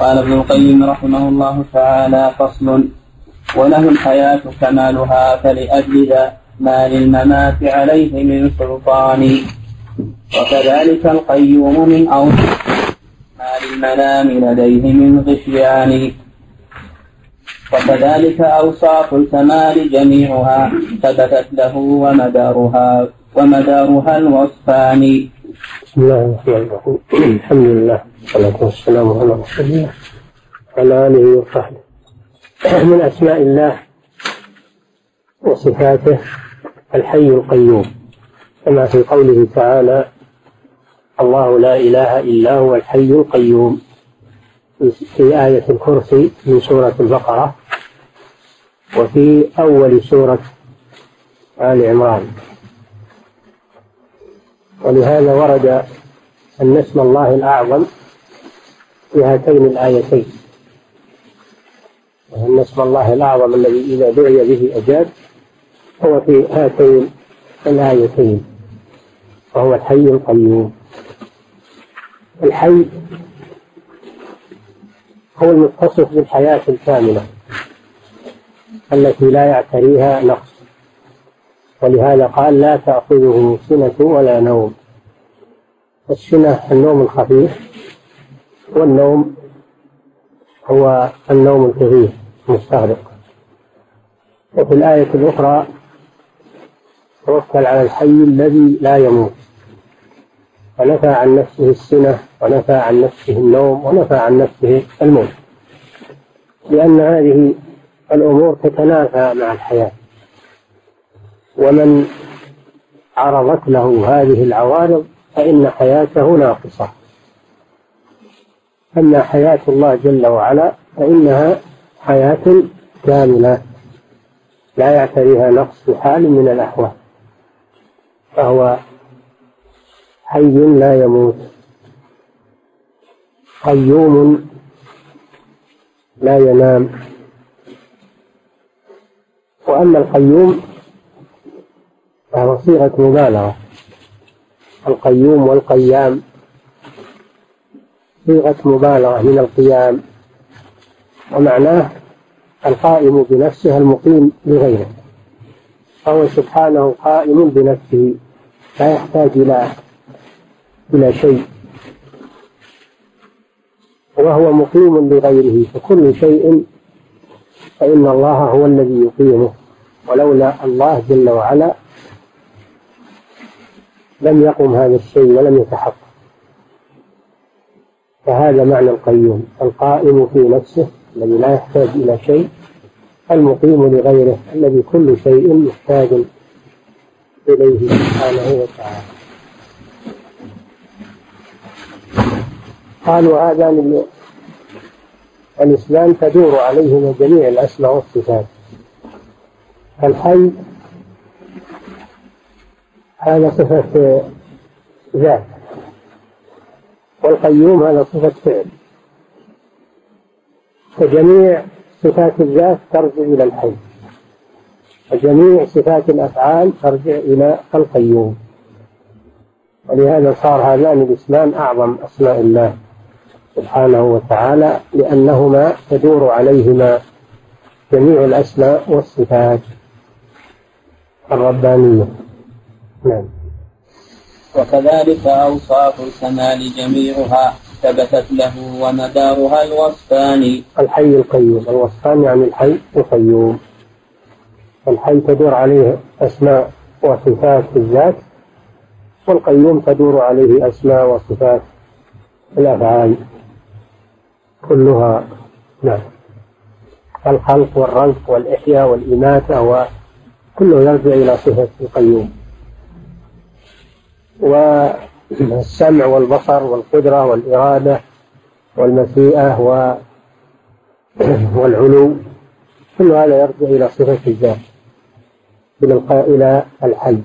قال ابن القيم رحمه الله تعالى فصل وله الحياة كمالها فلأجل ذا ما للممات عليه من سلطان. وكذلك القيوم من أوصاف ما للمنام لديه من غشيان. وكذلك أوصاف الكمال جميعها ثبتت له ومدارها ومدارها الوصفان. بسم الله الرحمن الرحيم. الحمد لله والصلاة والسلام على رسول الله وعلى آله وصحبه. من أسماء الله وصفاته الحي القيوم. كما في قوله تعالى الله لا إله إلا هو الحي القيوم في آية الكرسي من سورة البقرة وفي أول سورة آل عمران. ولهذا ورد أن اسم الله الأعظم في هاتين الآيتين. وأن اسم الله الأعظم الذي إذا دعي به أجاب هو في هاتين الآيتين وهو الحي القيوم. الحي هو المتصف بالحياة الكاملة التي لا يعتريها نقص ولهذا قال لا تأخذه سنة ولا نوم. السنة النوم الخفيف والنوم هو النوم الكثير المستغرق. وفي الآية الأخرى توكل على الحي الذي لا يموت. ونفى عن نفسه السنة ونفى عن نفسه النوم ونفى عن نفسه الموت. لأن هذه الأمور تتنافى مع الحياة. ومن عرضت له هذه العوارض فإن حياته ناقصة. أما حياة الله جل وعلا فإنها حياة كاملة. لا يعتريها نقص في حال من الأحوال. فهو حي لا يموت. قيوم لا ينام. وأما القيوم فهو صيغة مبالغة. القيوم والقيام صيغة مبالغة من القيام. ومعناه القائم بنفسه المقيم بغيره. فهو سبحانه قائم بنفسه لا يحتاج إلى إلى شيء. وهو مقيم لغيره فكل شيء فإن الله هو الذي يقيمه. ولولا الله جل وعلا لم يقم هذا الشيء ولم يتحقق. فهذا معنى القيوم. القائم في نفسه الذي لا يحتاج إلى شيء المقيم لغيره الذي كل شيء محتاج إليه سبحانه وتعالى. قالوا هذان الإسلام تدور عليهما جميع الأسماء والصفات. الحي هذا صفة ذات. والقيوم هذا صفة فعل. فجميع صفات الذات ترجع إلى الحي. وجميع صفات الأفعال ترجع إلى القيوم. ولهذا صار هذان الاسمان أعظم أسماء الله سبحانه وتعالى لأنهما تدور عليهما جميع الأسماء والصفات. الربانية. نعم. وكذلك أوصاف الكمال جميعها ثبتت له ومدارها الوصفان. الحي القيوم الوصفان يعني الحي القيوم. الحي تدور عليه أسماء وصفات الذات والقيوم تدور عليه أسماء وصفات الأفعال كلها. نعم. الخلق والرزق والإحياء والإماتة وكله يرجع إلى صفة القيوم. والسمع والبصر والقدرة والإرادة والمشيئة والعلو. كل هذا يرجع إلى صفة الذات. إلى إلى الحي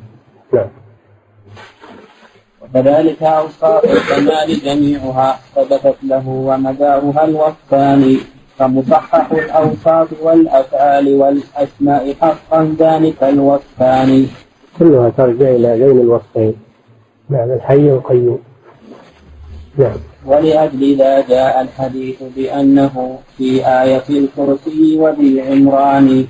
نعم. وكذلك أوصاف الكمال جميعها ثبتت له ومدارها الوصفان. فمصحح الأوصاف والأفعال والأسماء حقا ذلك الوصفان. كلها ترجع إلى ذين الوصفين. نعم الحي القيوم. نعم. ولأجل ذا جاء الحديث بأنه في آية الكرسي وذي عمران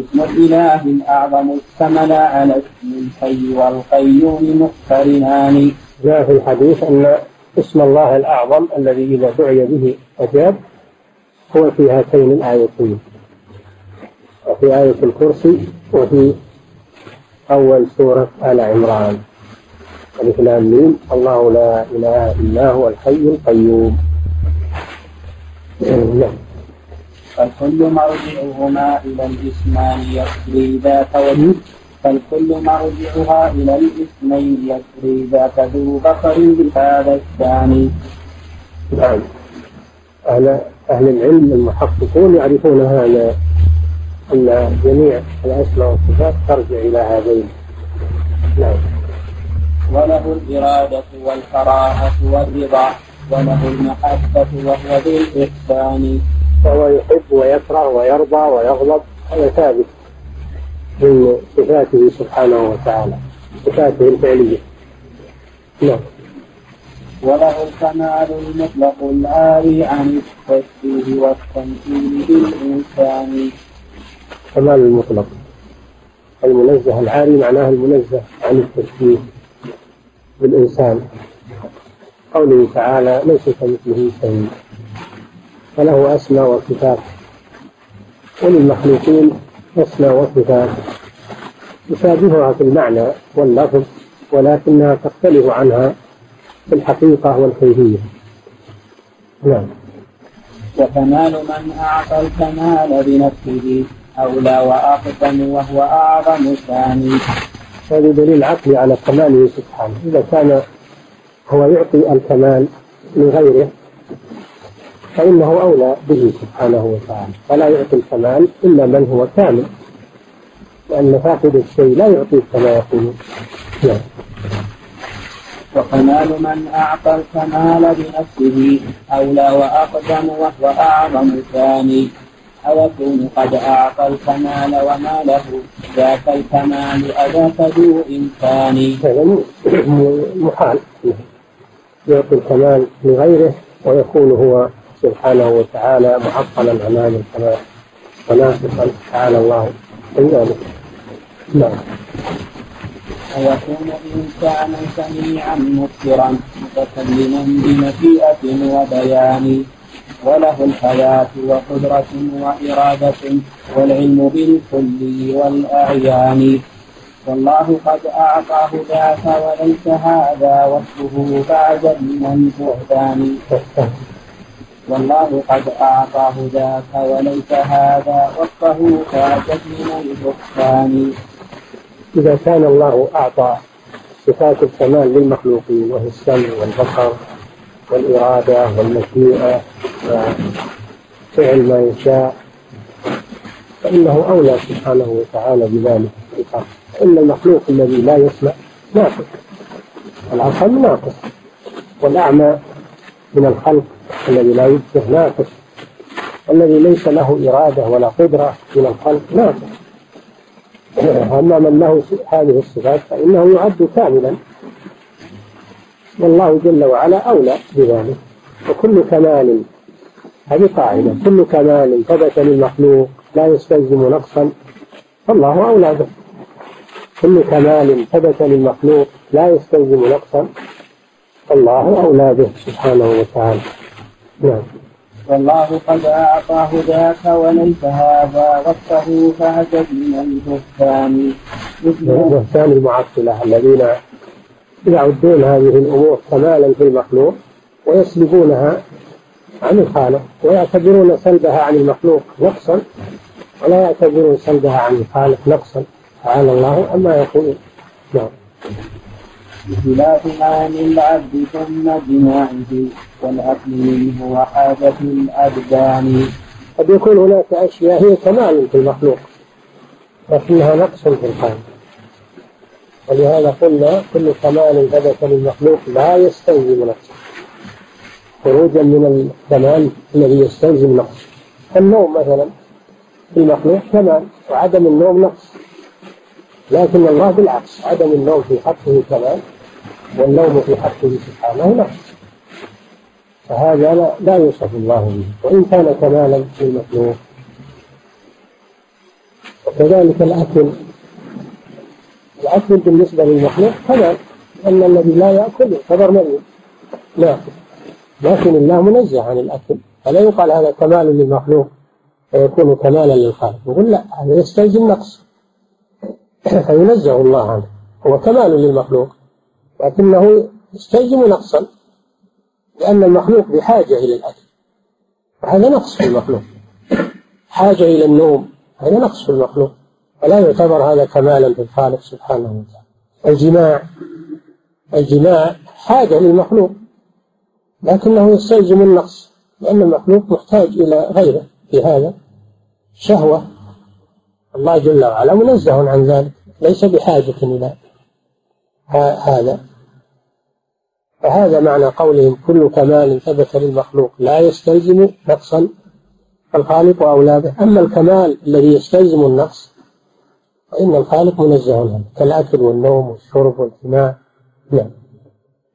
اسم الإله الأعظم اشتمل على اسم الحي والقيوم مقترنان. جاء في الحديث أن اسم الله الأعظم الذي إذا دعي به أجاب هو في هاتين الآيتين. وفي آية الكرسي وفي أول سورة آل عمران. ألف لام الله لا إله إلا هو الحي القيوم نعم فالكل مرجعهما إلى الإسمان يسري ذات وجه فالكل مرجعها إلى الإسمين يسري ذات ذو بصر بهذا الثاني. نعم. أهل أهل العلم المحققون يعرفون هذا أن جميع الأسماء والصفات ترجع إلى هذين. نعم. وله الإرادة والكراهة والرضا وله المحبة وهو ذو الإحسان. فهو يحب ويكره ويرضى ويغضب هذا ثابت من صفاته سبحانه وتعالى صفاته الفعلية. نعم. وله الكمال المطلق العالي عن التشبيه والتمثيل بالإنسان. كمال المطلق المنزه العالي معناه المنزه عن التشبيه. بالإنسان قوله تعالى ليس كمثله شيء. فله أسماء وصفات. وللمخلوقين أسماء وصفات. يشابهها في المعنى واللفظ ولكنها تختلف عنها في الحقيقة والكيفية نعم. وكمال من أعطى الكمال بنفسه أولى وأقدم وهو أعظم ثاني. هذا دليل عقلي على كماله سبحانه. إذا كان هو يعطي الكمال لغيره فإنه أولى به سبحانه وتعالى. فلا يعطي الكمال إلا من هو كامل. لأن فاقد الشيء لا يعطيه كما يقول نعم. وكمال من أعطى الكمال بنفسه أولى وأقدم وهو أعظم ثاني أيكون قد أعطى الكمال وما له ذاك الكمال أذاك ذو إمكان هذا محال يعطي الكمال لغيره ويكون هو سبحانه وتعالى معطلا امام الكمال وناقصا تعالى الله ذلك. نعم. ويكون إنسانا سميعا مبصرا متكلما بمشيئة وبيان. وله الحياة وقدرة وإرادة والعلم بالكل والأعيان. والله قد أعطاه ذاك وليس هذا وصفه بعد من البهتان والله قد أعطاه ذاك وليس هذا وصفه بعد من البهتان. إذا كان الله أعطى صفات الكمال للمخلوقين وهي السمع والبصر والإرادة والمشيئة وفعل ما يشاء فإنه أولى سبحانه وتعالى بذلك إن المخلوق الذي لا يسمع ناقص العقل ناقص والأعمى من الخلق الذي لا يبصر ناقص الذي ليس له إرادة ولا قدرة من الخلق ناقص. أما من له هذه الصفات فإنه يعد كاملا. والله جل وعلا أولى بذلك. وكل كمال هذه قاعدة. كل كمال ثبت للمخلوق لا يستلزم نقصا. فالله أولى به. كل كمال ثبت للمخلوق لا يستلزم نقصا. فالله أولى به سبحانه وتعالى. نعم. والله قد أعطاه ذاك وليس هذا وصفه فعجب من البهتان بهتان المعطلة الذين يعدون هذه الأمور كمالا في المخلوق ويسلبونها عن الخالق ويعتبرون سلبها عن المخلوق نقصا ولا يعتبرون سلبها عن الخالق نقصا. تعالى الله عما يقولون. نعم. بخلاف ما للعبد ثم جماعة والأكل منه وحاجة الأبدان. قد يكون هناك أشياء هي كمال في المخلوق لكنها نقص في الخالق. ولهذا قلنا كل كمال ثبت للمخلوق لا يستلزم نقصا خروجا من الكمال الذي يستلزم نقص النوم مثلا في المخلوق كمال وعدم النوم نقص. لكن الله بالعكس عدم النوم في حقه كمال والنوم في حقه سبحانه نقص. فهذا لا, لا يوصف الله به. وإن كان كمالا للمخلوق وكذلك الأكل. الأكل بالنسبة للمخلوق كمال أن الذي لا يأكل يعتبر مريض. لا لكن الله منزه عن الأكل. فلا يقال هذا كمال للمخلوق فيكون كمالا للخالق. يقول لا هذا يستلزم نقص فينزه الله عنه. هو كمال للمخلوق. لكنه يستلزم نقصا لأن المخلوق بحاجة إلى الأكل. وهذا نقص في المخلوق. حاجة إلى النوم هذا نقص في المخلوق. ولا يعتبر هذا كمالا في الخالق سبحانه وتعالى. الجماع الجماع حاجة للمخلوق. لكنه يستلزم النقص لأن المخلوق محتاج إلى غيره في هذا. شهوة. الله جل وعلا منزه عن ذلك ليس بحاجة إلى هذا. فهذا معنى قولهم كل كمال ثبت للمخلوق لا يستلزم نقصا الخالق أولى أما الكمال الذي يستلزم النقص فإن الخالق منزه عنه كالأكل والنوم والشرب والجماع. نعم.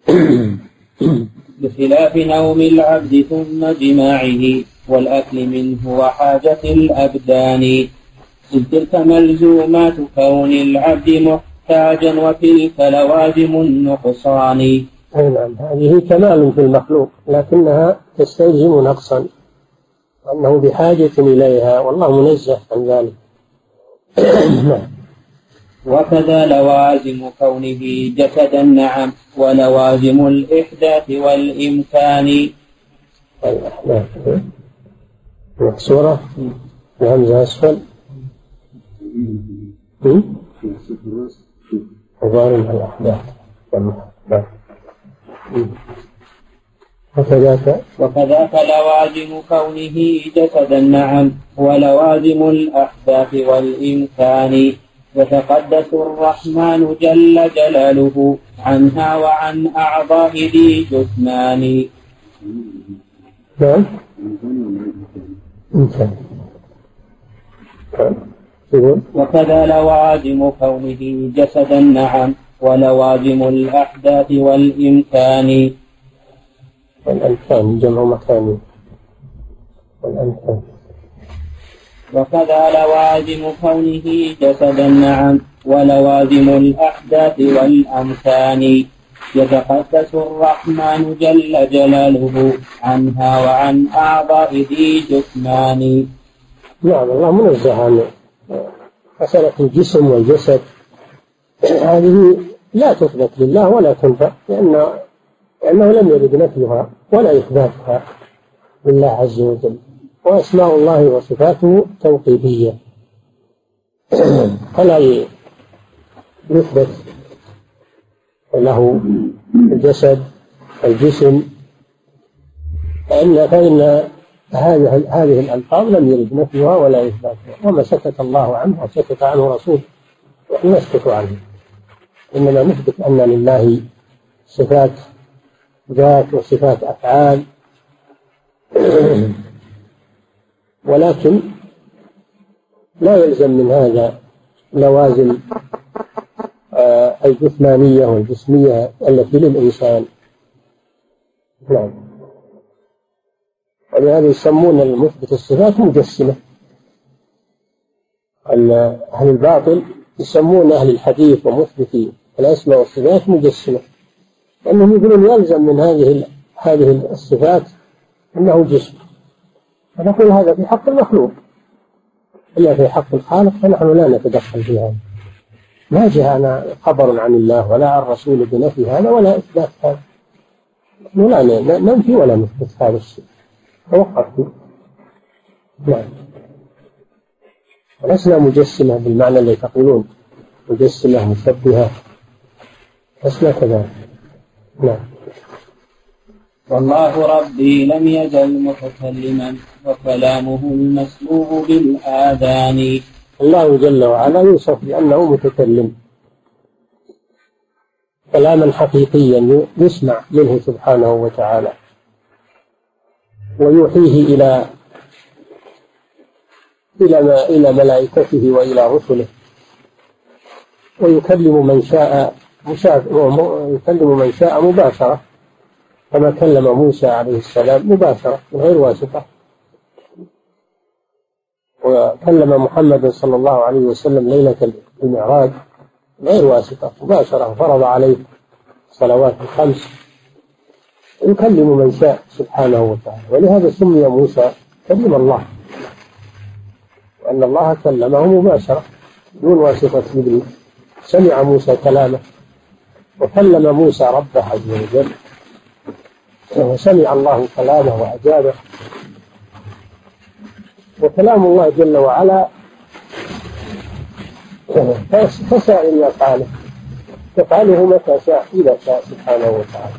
بخلاف نوم العبد ثم جماعة والأكل منه وحاجة الأبدان. إذ تلك ملزومات كون العبد محتاجا وتلك لوازم النقصان. أي نعم هذه كمال في المخلوق لكنها تستلزم نقصا أنه بحاجة إليها والله منزه عن ذلك. نعم. وكذا لوازم كونه جسدا نعم ولوازم الإحداث والإمكان. سورة. الهمزة أسفل. وظالم الأحداث وكذاك؟ وكذاك لوازم كونه جسدا نعم ولوازم الأحداث والإمكان. يتقدس الرحمن جل جلاله عنها وعن أعضاء ذي جثمان. نعم. وكذا لوازم كونه جسدا نعم ولوازم الأحداث والإمكان. والأمكان جمع مكان. والأمكان وكذا لوازم كونه جسدا نعم ولوازم الأحداث والأمكان يتقدس الرحمن جل جلاله عنها وعن أعضاء ذي جثمان. نعم الله منزه عن مسألة الجسم والجسد. هذه لا تثبت لله ولا تنفع لأن لأنه لم يرد نفيها ولا إثباتها لله عز وجل. وأسماء الله وصفاته توقيفية. فلا يثبت له الجسد الجسم فإن فإن هذه هذه الألفاظ لم يرد نفيها ولا إثباتها وما سكت الله عنه وسكت عنه رسوله نسكت عنه. إنما نثبت أن لله صفات ذات وصفات أفعال. ولكن لا يلزم من هذا لوازم آه، الجسمانية والجسمية التي للإنسان. نعم. ولهذا يسمون المثبت الصفات مجسمة. أهل الباطل يسمون أهل الحديث ومثبتي الأسماء والصفات مجسمة. لأنهم يقولون يلزم من هذه هذه الصفات أنه جسم. فنقول هذا في حق المخلوق. إلا في حق الخالق فنحن لا نتدخل في هذا. ما جاءنا خبر عن الله ولا عن رسوله بنفي هذا ولا إثبات هذا. نحن لا ننفي ولا نثبت هذا الشيء. توقف فيه نعم. ولسنا مجسمة بالمعنى الذي تقولون. مجسمة مشبهة. لسنا كذلك. نعم. والله ربي لم يزل متكلما وكلامه المسموع بالآذان. الله جل وعلا يوصف بأنه متكلم. كلاما حقيقيا يسمع منه سبحانه وتعالى. ويوحيه إلى إلى ما إلى ملائكته وإلى رسله. ويكلم من شاء يكلم من شاء مباشرة. كما كلم موسى عليه السلام مباشرة من غير واسطة. وكلم محمد صلى الله عليه وسلم ليلة المعراج غير واسطة مباشرة فرض عليه الصلوات الخمس. يكلم من شاء سبحانه وتعالى. ولهذا سمي موسى كلم الله. وأن الله كلمه مباشرة دون واسطة جبريل. سمع موسى كلامه. وكلم موسى ربه عز وجل. وسمع الله كلامه وأجابه. وكلام الله جل وعلا كسائر أفعاله يفعله متى شاء إذا شاء سبحانه وتعالى.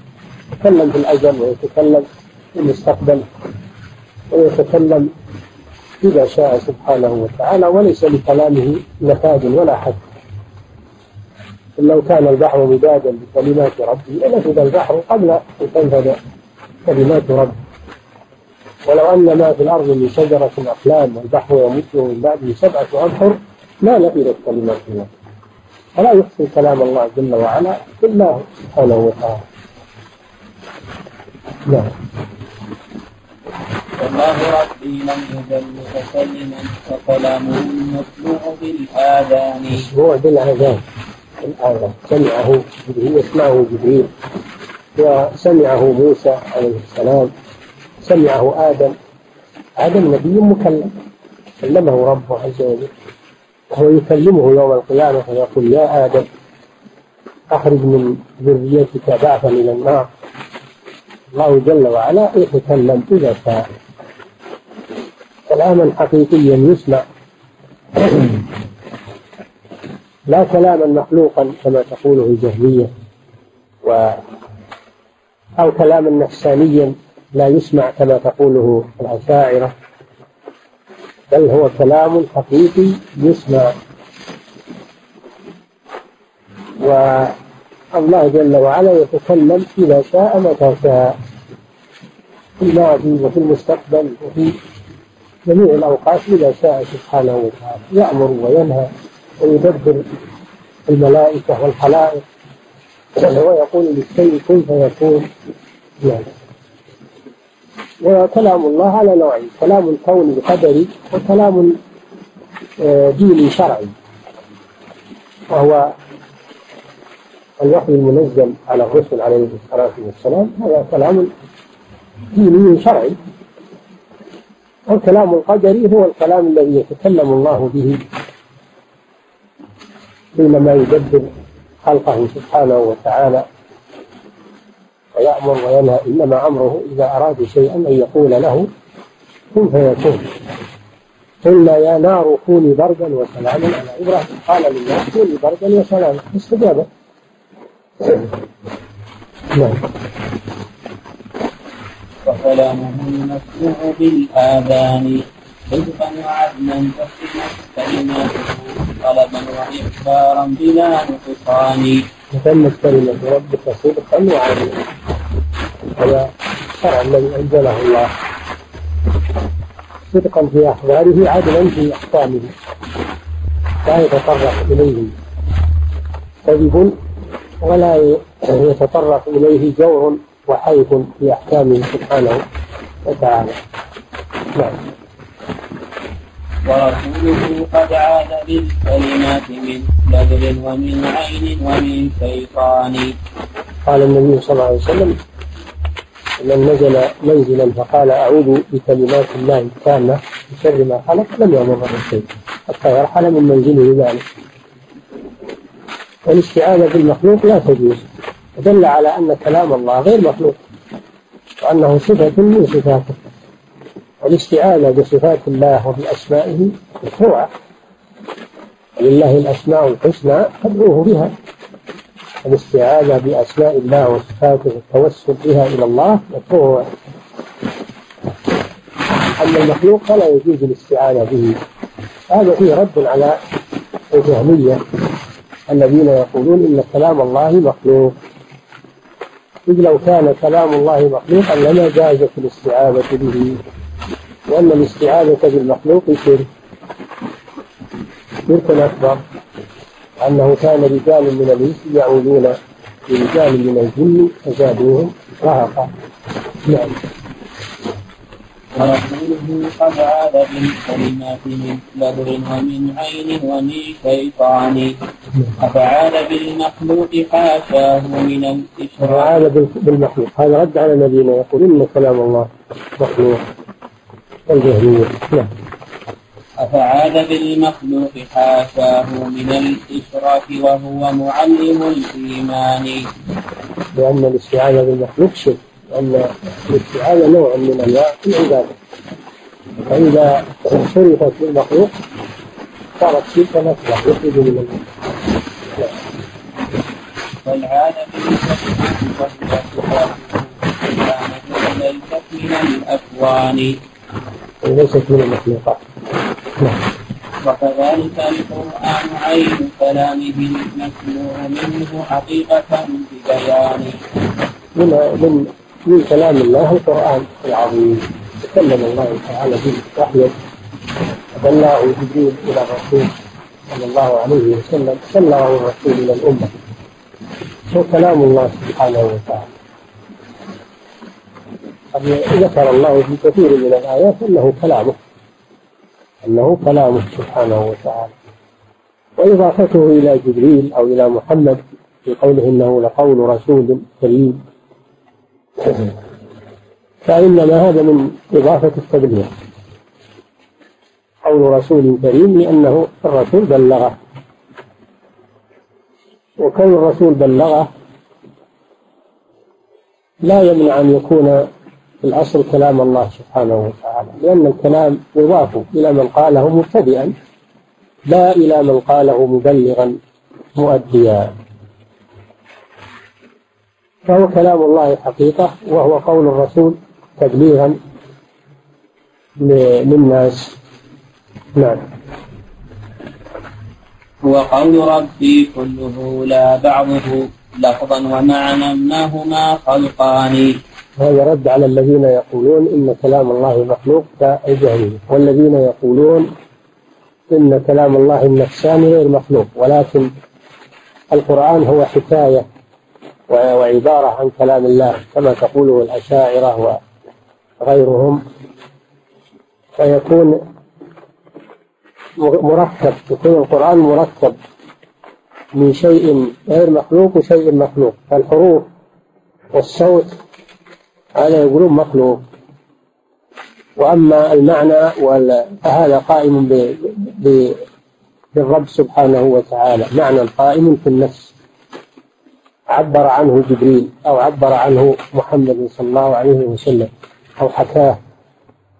يتكلم في الأجل ويتكلم في المستقبل ويتكلم إذا شاء سبحانه وتعالى وليس لكلامه نفاذ ولا حد. لو كان البحر مدادا بكلمات ربي لنفذ البحر قبل أن تنفذ كلمات ربي ولو أن ما في الأرض من شجرة أقلام والبحر يمده من بعده سبعة أبحر ما نفذت كلمات الله فلا يحسن كلام الله جل وعلا إلا هو سبحانه وتعالى. نعم. والله ربي لم يزل متكلما فكلامه المسموع بالآذان. مسموع بالآذان. الآذان. سمعه جبريل يسمعه جبريل. وسمعه موسى عليه السلام سمعه آدم. آدم نبي مكلم. كلمه ربه عز وجل. وهو يكلمه يوم القيامة ويقول يا آدم أخرج من ذريتك بعثا إلى النار. الله جل وعلا يتكلم إذا شاء. كلاما حقيقيا يسمع. لا كلاما مخلوقا كما تقوله الجهمية. و أو كلاما نفسانيا لا يسمع كما تقوله الأشاعرة بل هو كلام حقيقي يسمع. والله جل وعلا يتكلم إذا شاء متى شاء في الماضي وفي المستقبل وفي جميع الأوقات إذا شاء سبحانه وتعالى يأمر وينهى ويدبر الملائكة والخلائق. ويقول للشيء كن فيكون يعني. وكلام الله على نوعين كلام كوني قدري وكلام آه، ديني شرعي. وهو الوحي المنزل على الرسل عليه الصلاة والسلام. هذا كلام ديني شرعي. والكلام القدري هو الكلام الذي يتكلم الله به حينما يدبر خلقه سبحانه وتعالى ويأمر وينهى إنما أمره إذا أراد شيئا أن يقول له كن فيكون. قلنا يا نار كوني بردا وسلاما. على إبراهيم قال للنار كوني بردا وسلاما. استجابت نعم. وكلامه المسموع بالآذان صدقا وعدلا كلماته. طلبا وإخبارا بلا نقصان. تتمت كلمة ربك صدقا وعدلا هذا الشرع الذي أنزله الله. صدقا في أخباره عدلا في أحكامه لا يتطرق إليه كذب ولا يتطرق إليه جور وحيف في أحكامه سبحانه وتعالى. نعم. ورسوله قد عاد بالكلمات من بدر ومن عين ومن شيطان. قال النبي صلى الله عليه وسلم من نزل منزلا فقال أعوذ بكلمات الله التامة من شر ما خلق لم يضره شيء حتى يرحل من منزله ذلك. والاستعاذة بالمخلوق لا تجوز دل على أن كلام الله غير مخلوق وأنه صفة من صفاته. والاستعاذة بصفات الله وبأسمائه مشروعة ولله الأسماء الحسنى فادعوه بها. الاستعاذة بأسماء الله وصفاته والتوسل بها إلى الله مكروه أما المخلوق فلا يجوز الاستعانة به. هذا فيه رد على الجهمية الذين يقولون إن كلام الله مخلوق. إذ لو كان كلام الله مخلوقا لما جازت الاستعاذة به. لأن الاستعاذة بالمخلوق شرك شرك أكبر أنه كان رجال من الإنس يعودون برجال من الجن فزادوهم رهق نعم. ورسوله قد عاد بالكلمات من بدر ومن عين ومن شيطان. أفعال بالمخلوق حاشاه من الإشراك وعاد بالمخلوق. هذا رد على الذين يقولون إن كلام الله مخلوق. نعم أفعاد بالمخلوق حاشاه من الإشراك وهو معلم الإيمان. لأن الاستعاذة بالمخلوق شرك لأن الاستعاذة نوع من أنواع العبادة. فإذا صرفت بالمخلوق صارت شركا أكبر يخرج من المخلوق. والعادة بالمخلوق كانت ليست من الأكوان. وليست من المخلوقات. نعم. وكذلك القرآن عين كلامه المسموع منه حقيقة ببيان. من من من كلام الله القرآن العظيم. تكلم الله تعالى به وحيا بلغه جبريل إلى الرسول صلى الله عليه وسلم. بلغه الرسول إلى الأمة. هو كلام الله سبحانه وتعالى. قد ذكر الله في كثير من الآيات أنه كلامه أنه كلامه سبحانه وتعالى. وإضافته إلى جبريل أو إلى محمد في قوله إنه لقول رسول كريم. فإنما هذا من إضافة التبليغ. قول رسول كريم لأنه الرسول بلغه. وكون الرسول بلغه لا يمنع أن يكون الأصل كلام الله سبحانه وتعالى لأن الكلام يضاف إلى من قاله مبتدئا لا إلى من قاله مبلغا مؤديا. فهو كلام الله حقيقة وهو قول الرسول تبليغا للناس. نعم. هو قول ربي كله لا بعضه لفظا ومعنى انهما خلقان. هذا رد على الذين يقولون إن كلام الله مخلوق كالجهمية والذين يقولون إن كلام الله النفساني غير مخلوق ولكن القرآن هو حكاية وعبارة عن كلام الله كما تقوله الأشاعرة وغيرهم. فيكون مركب يكون القرآن مركب من شيء غير مخلوق وشيء مخلوق. فالحروف والصوت هذا يقولون مخلوق. وأما المعنى فهذا قائم بالرب سبحانه وتعالى. معنى قائم في النفس. عبر عنه جبريل أو عبر عنه محمد صلى الله عليه وسلم أو حكاه.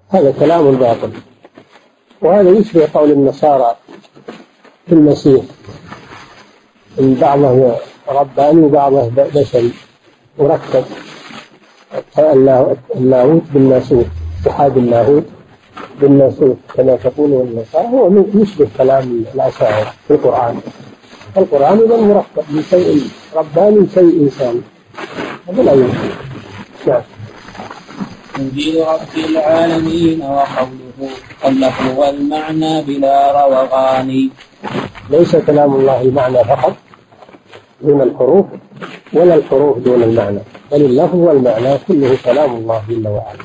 هذا كلام باطل. وهذا يشبه قول النصارى في المسيح. إن بعضه رباني وبعضه بشري. مركب اللاهوت بالناسوت اتحاد اللاهوت بالناسوت كما تقول النصارى. هو يشبه كلام الأشاعرة في القرآن. القرآن إذا مركب من شيء رباني شيء إنساني. هذا لا يمكن. نعم. تنزيل رب العالمين وقوله اللفظ والمعنى بلا روغان ليس كلام الله معنى فقط. دون الحروف ولا الحروف دون المعنى. بل اللفظ والمعنى كله كلام الله جل وعلا.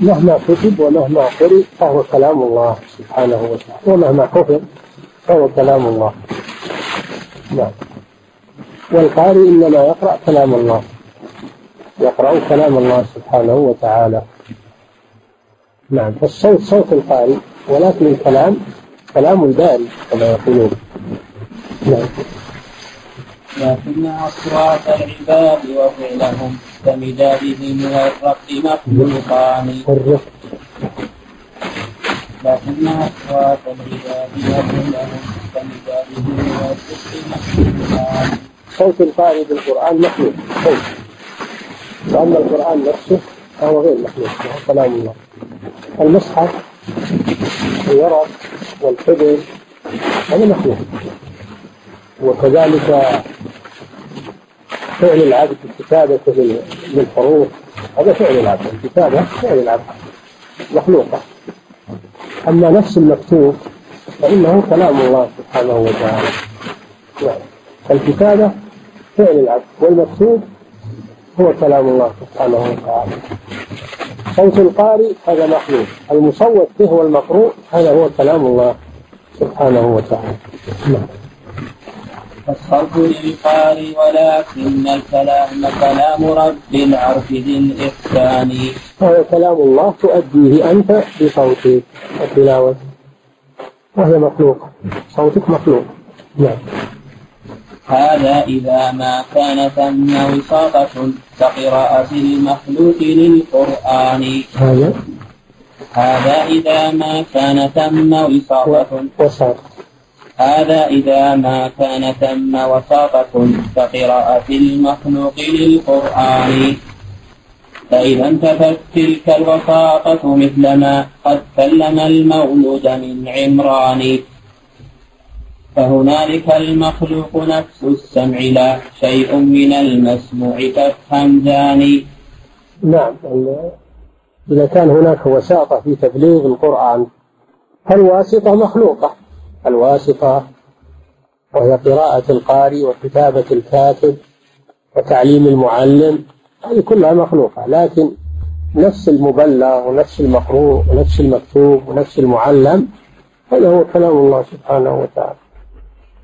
مهما كتب ومهما قرئ فهو كلام الله سبحانه وتعالى. ومهما حفظ فهو كلام الله. نعم. والقارئ إنما يقرأ كلام الله. يقرأ كلام الله سبحانه وتعالى. نعم. فالصوت صوت القارئ ولكن الكلام كلام الباري كما يقولون. لكن أصوات العباد وفعلهم كمدادهم والرفق مخلوقان. لكن أصوات العباد وفعلهم كمدادهم والرفق مخلوقان. صوت القارئ بالقرآن مخلوق. صوت. وأما القرآن نفسه فهو غير مخلوق. وهو كلام الله. المصحف الورق والحبر هذا مخلوق. وكذلك فعل العبد كتابته للحروف هذا فعل العبد. الكتابة فعل العبد. مخلوقة. أما نفس المكتوب فإنه كلام الله سبحانه وتعالى. يعني الكتابة فعل العبد. والمكتوب هو كلام الله سبحانه وتعالى. صوت القارئ هذا مخلوق. المصوت به والمقروء هذا هو كلام الله سبحانه وتعالى. نعم. فالصرف للقارئ ولكن الكلام كلام رب العرش ذي الإحسان. هذا كلام الله تؤديه أنت بصوتك وتلاوتك. وهي مخلوقة صوتك مخلوق. نعم. هذا إذا ما كان ثم وساطة كقراءة المخلوق للقرآن. هذا. هذا إذا ما كان ثم وساطة وساطة هذا إذا ما كان ثم وساطة كقراءة المخلوق للقرآن. فإذا انتفت تلك الوساطة مثل ما قد كلم المولود من عمران. فهنالك المخلوق نفس السمع لا شيء من المسموع كالهمزان نعم إذا كان هناك وساطة في تبليغ القرآن فالواسطة مخلوقة. الواسطة وهي قراءة القارئ وكتابة الكاتب وتعليم المعلم هذه كلها مخلوقة لكن نفس المبلغ ونفس المقروء ونفس المكتوب ونفس المعلم هذا هو كلام الله سبحانه وتعالى.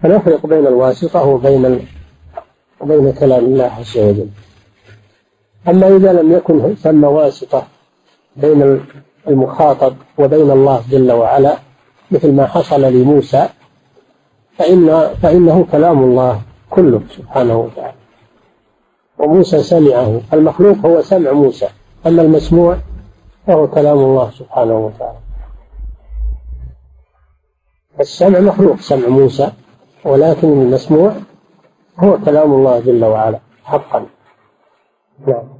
فنفرق بين الواسطة وبين وبين كلام الله عز وجل. أما إذا لم يكن ثم واسطة بين المخاطب وبين الله جل وعلا مثل ما حصل لموسى فإن فإنه كلام الله كله سبحانه وتعالى. وموسى سمعه المخلوق هو سمع موسى أما المسموع فهو كلام الله سبحانه وتعالى. السمع مخلوق سمع موسى ولكن المسموع هو كلام الله جل وعلا حقا. نعم.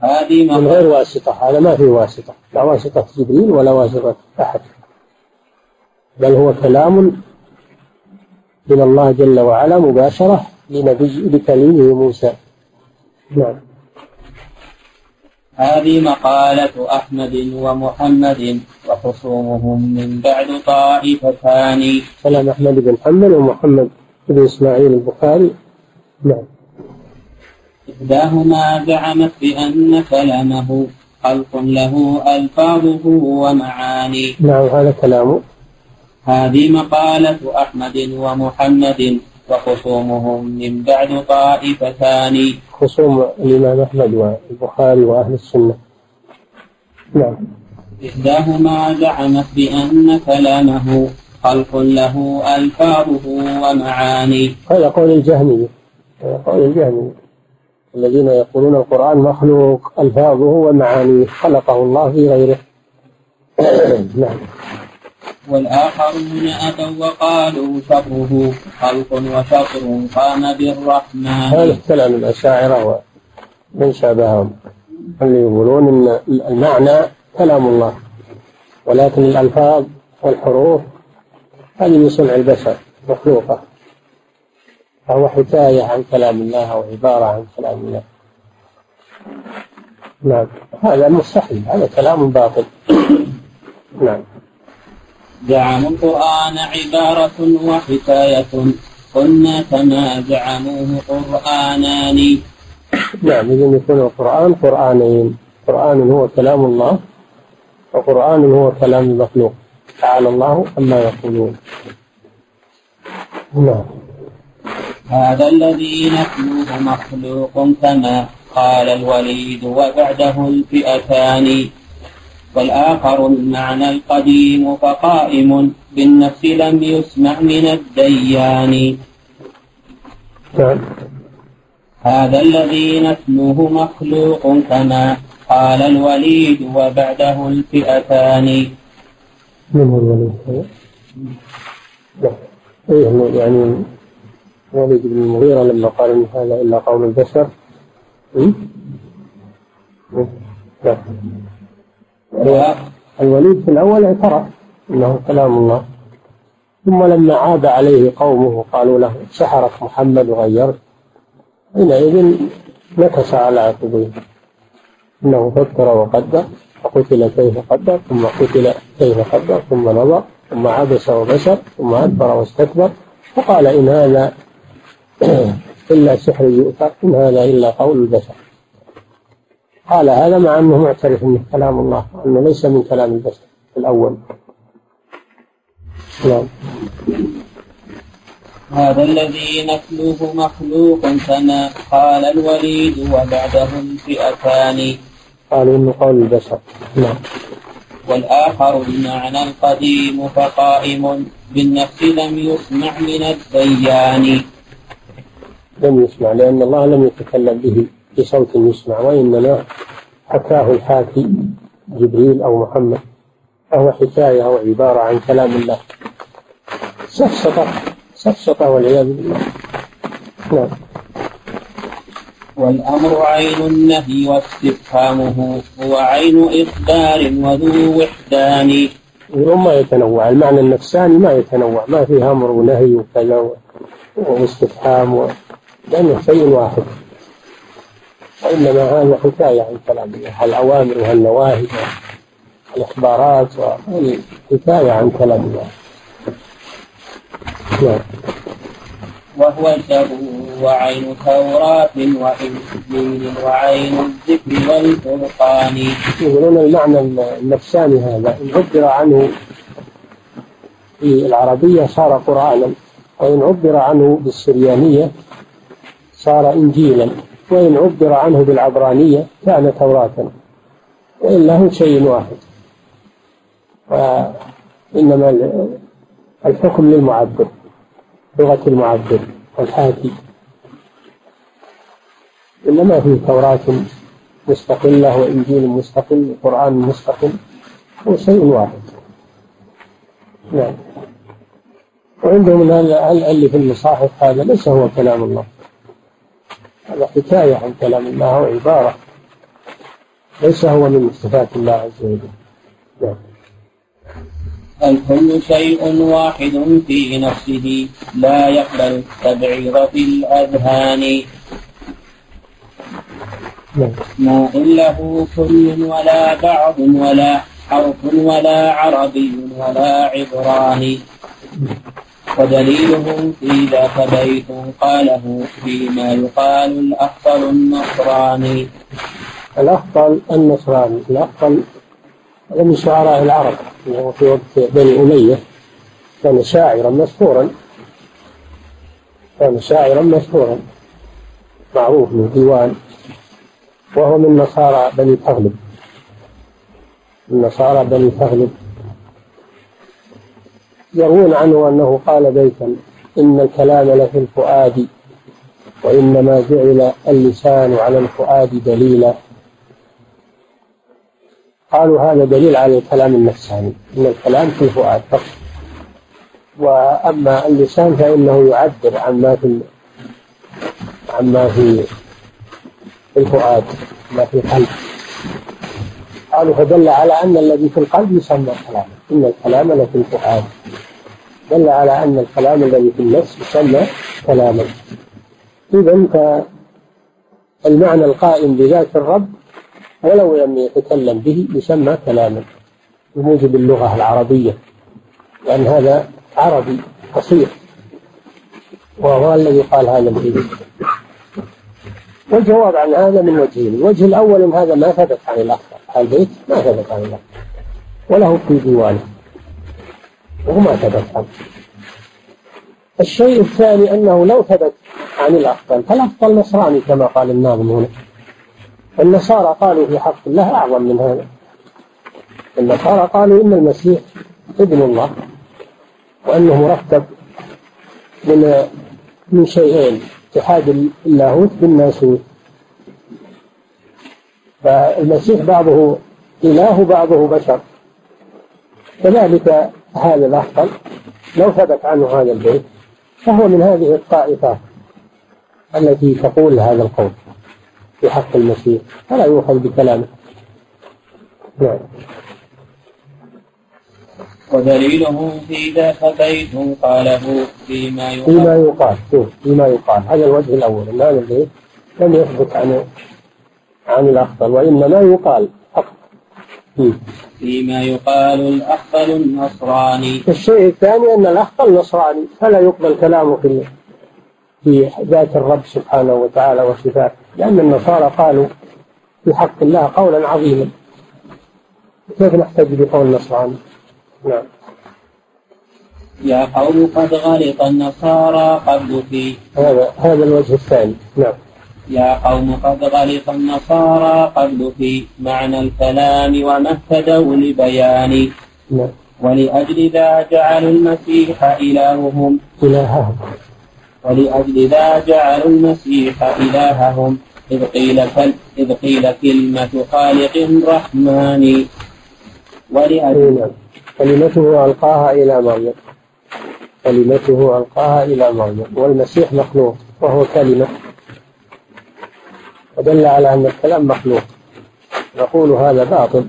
هذه من غير واسطة هذا ما في واسطة لا واسطة جبريل ولا واسطة أحد. بل هو كلام من الله جل وعلا مباشرة لنبي لكليمه موسى. نعم. هذه مقالة أحمد ومحمد وخصومهم من بعد طائفتان. كلام أحمد بن حنبل ومحمد بن إسماعيل البخاري. نعم. إحداهما زعمت بأن كلامه خلق له ألفاظه ومعاني. نعم هذا كلامه. هذه مقالة أحمد ومحمد وخصومهم من بعد طائفتان. خصوم الإمام أحمد والبخاري وأهل السنة. نعم. إحداهما زعمت بأن كلامه خلق له ألفاظه ومعاني. هذا قول الجهمية. هذا قول الجهمية. الذين يقولون القرآن مخلوق ألفاظه ومعانيه. خلقه الله في غيره. نعم. والآخرون أتوا وقالوا شطره خلق وشطر قام بالرحمن. هذا كلام الأشاعرة ومن شابههم. اللي يقولون أن المعنى كلام الله. ولكن الألفاظ والحروف هذه من صنع البشر مخلوقة. فهو حكاية عن كلام الله أو عبارة عن كلام الله. نعم. هذا مستحيل هذا كلام باطل. نعم. زعموا القرآن عبارة وحكاية. قلنا كما زعموه قرآنان. نعم. إذا يكون القرآن قرآنين. قرآن هو كلام الله وقرآن هو كلام المخلوق. تعالى الله عما يقولون. نعم. هذا الذي نتلوه مخلوق كما قال الوليد وبعده الفئتان. والآخر المعنى القديم فقائم بالنفس لم يسمع من الديان. هذا الذي نتلوه مخلوق كما قال الوليد وبعده الفئتان. من هو الوليد؟ يعني وليد بن المغيرة لما قال إن هذا إلا قول البشر. الوليد في الأول اعترف أنه كلام الله. ثم لما عاب عليه قومه قالوا له سحرك محمد وغيرت. حينئذ نكس على عقبيه. إنه فكر وقدر فقتل كيف قدر ثم قتل كيف قدر ثم نظر ثم عبس وبشر ثم أدبر واستكبر فقال إن هذا إلا سحر يؤثر إن هذا إلا قول البشر. قال هذا مع أنه معترف أنه كلام الله وأنه ليس من كلام البشر الأول. نعم. هذا الذي نتلوه مخلوق كما قال الوليد وبعدهم فئتان. قالوا إنه قول البشر. نعم. والآخر المعنى القديم فقائم بالنفس لم يسمع من الديان. لم يسمع لأن الله لم يتكلم به بصوت يسمع وإنما حكاه الحاكي جبريل أو محمد. فهو حكاية أو عبارة عن كلام الله. سفسطة سفسطة والعياذ بالله. نعم. والأمر عين النهي واستفهامه هو عين إخبار وذو وحدان. ما يتنوع المعنى النفساني ما يتنوع ما فيه أمر ونهي وكذا واستفهام و... لأنه شيء واحد. وإنما هذا حكاية عن كلام الله الأوامر والنواهي والإخبارات حكاية عن كلام الله. نعم. وهو الشر وعين توراة وإنجيل وعين الذكر والفرقان. يقولون المعنى النفساني هذا. إن عبر عنه في العربية صار قرآنا وإن عبر عنه بالسريانية صار إنجيلا وإن عبر عنه بالعبرانية كان توراة وإلا هو شيء واحد. وإنما الحكم للمعبر لغة المعبر والحاكي إنما في توراة مستقلة وإنجيل مستقل وقرآن مستقل هو شيء واحد. نعم. وعندهم اللي في المصاحف هذا ليس هو كلام الله. هذا حكاية عن كلام الله هو عبارة ليس هو من صفات الله عز وجل. نعم. الكل شيء واحد في نفسه لا يقبل التبعيض في الأذهان؟ ما إن له كل ولا بعض ولا حرف ولا عربي ولا عبراني. ودليله في ذاك بيت قاله فيما يقال الأفضل النصراني. الأفضل النصراني. الأفضل من شعراء العرب وهو في وقت بني أمية كان شاعرا مشهورا. كان شاعرا مشهورا. معروف من ديوان. وهو من نصارى بني تغلب من نصارى بني تغلب يروون عنه أنه قال بيتا إن الكلام لفي الفؤاد وإنما جعل اللسان على الفؤاد دليلا. قالوا هذا دليل على الكلام النفساني إن الكلام في الفؤاد فقط. وأما اللسان فإنه يعبر عما في عما في الفؤاد ما في القلب. قالوا فدل على أن الذي في القلب يسمى كلاما إن الكلام لفي الفؤاد. دل على أن الكلام الذي في النفس يسمى كلاما. اذا فالمعنى القائم بذات الرب ولو لم يتكلم به يسمى كلاما بموجب اللغة العربية لأن هذا عربي قصير وهو الذي قال هذا البيت والجواب عن هذا من وجهين. الوجه الأول أن هذا ما ثبت عن الأخطر البيت ما ثبت عن الأخطر وله في ديوانه. وهو ما ثبت عنه الشيء الثاني أنه لو ثبت عن الأفضل فالأفضل نصراني كما قال الناظم هنا. النصارى قالوا في حق الله أعظم من هذا. النصارى قالوا إن المسيح ابن الله وأنه مركب من من شيئين. اتحاد اللاهوت بالناسوت. فالمسيح بعضه إله وبعضه بشر. كذلك هذا الأفضل لو ثبت عنه هذا البيت فهو من هذه الطائفة التي تقول هذا القول في حق المسيح. فلا يؤخذ بكلامه. نعم. ودليله في ذاك بيت قاله فيما يقال. فيما يقال فيما يقال. هذا الوجه الأول. أن هذا البيت لم يثبت عن عن الأخطل وإنما يقال فقط فيما يقال الأخطل النصراني. الشيء الثاني أن الأخطل نصراني فلا يقبل كلامه في في ذات الرب سبحانه وتعالى وصفاته. لأن النصارى قالوا في حق الله قولا عظيما. كيف نحتج بقول النصراني؟ نعم. يا قوم قد غلط النصارى قبل في. هذا هذا الوجه الثاني. نعم. يا قوم قد غلط النصارى قبل في معنى الكلام وما اهتدوا لبيان نعم. ولأجل ذا جعلوا المسيح إلههم. إلههم. ولأجل ذا جعلوا المسيح إلههم. إذ قيل إذ قيل كلمة خالق رحمن ولأجل. كلمته ألقاها إلى مريم. كلمته ألقاها إلى مريم. والمسيح مخلوق وهو كلمة. ودل على أن الكلام مخلوق. نقول هذا باطل.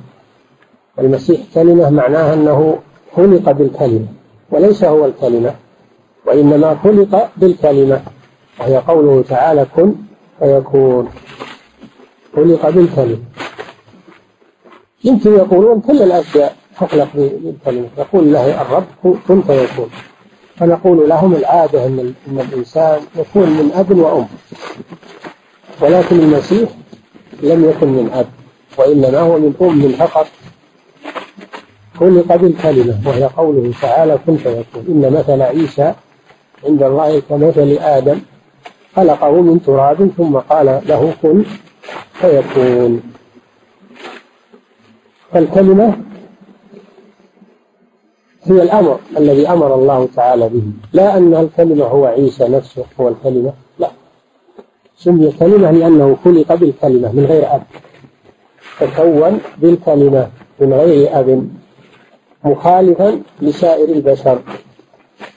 المسيح كلمة معناها أنه خلق بالكلمة وليس هو الكلمة وإنما خلق بالكلمة وهي قوله تعالى كن فيكون خلق بالكلمة. يمكن يقولون كل الأشياء تخلق بالكلمة. يقول له الرب كن فيكون فنقول لهم العادة أن الإنسان يكون من أب وأم ولكن المسيح لم يكن من أب وإنما هو من أم فقط. خلق بالكلمة وهي قوله تعالى كن فيكون إن مثل عيسى عند الله كمثل آدم خلقه من تراب ثم قال له كن فيكون فالكلمة هي الأمر الذي أمر الله تعالى به لا أن الكلمة هو عيسى نفسه هو الكلمة سمي كلمة لأنه خلق بالكلمة من غير أب. تكون بالكلمة من غير أب. مخالفا لسائر البشر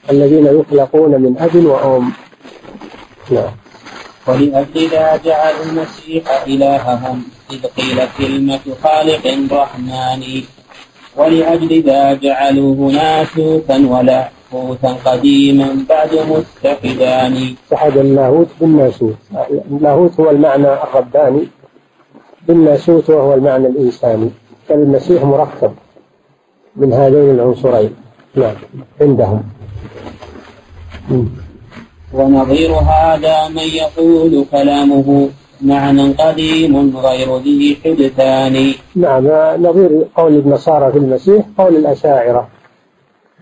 الذين يخلقون من أب وأم. نعم. ولأجل ذا جعل المسيح إلههم إذ قيل كلمة خالق رحمن ولأجل ذا جعلوه ناسوتا ولاهوتا قديما بعد متحدان اتحد اللاهوت بالناسوت اللاهوت هو المعنى الرباني. بالناسوت وهو المعنى الإنساني. فالمسيح مركب من هذين العنصرين. نعم عندهم. ونظير هذا من يقول كلامه. معنى قديم غير ذي حدثان. نعم نظير قول النصارى في المسيح قول الأشاعرة.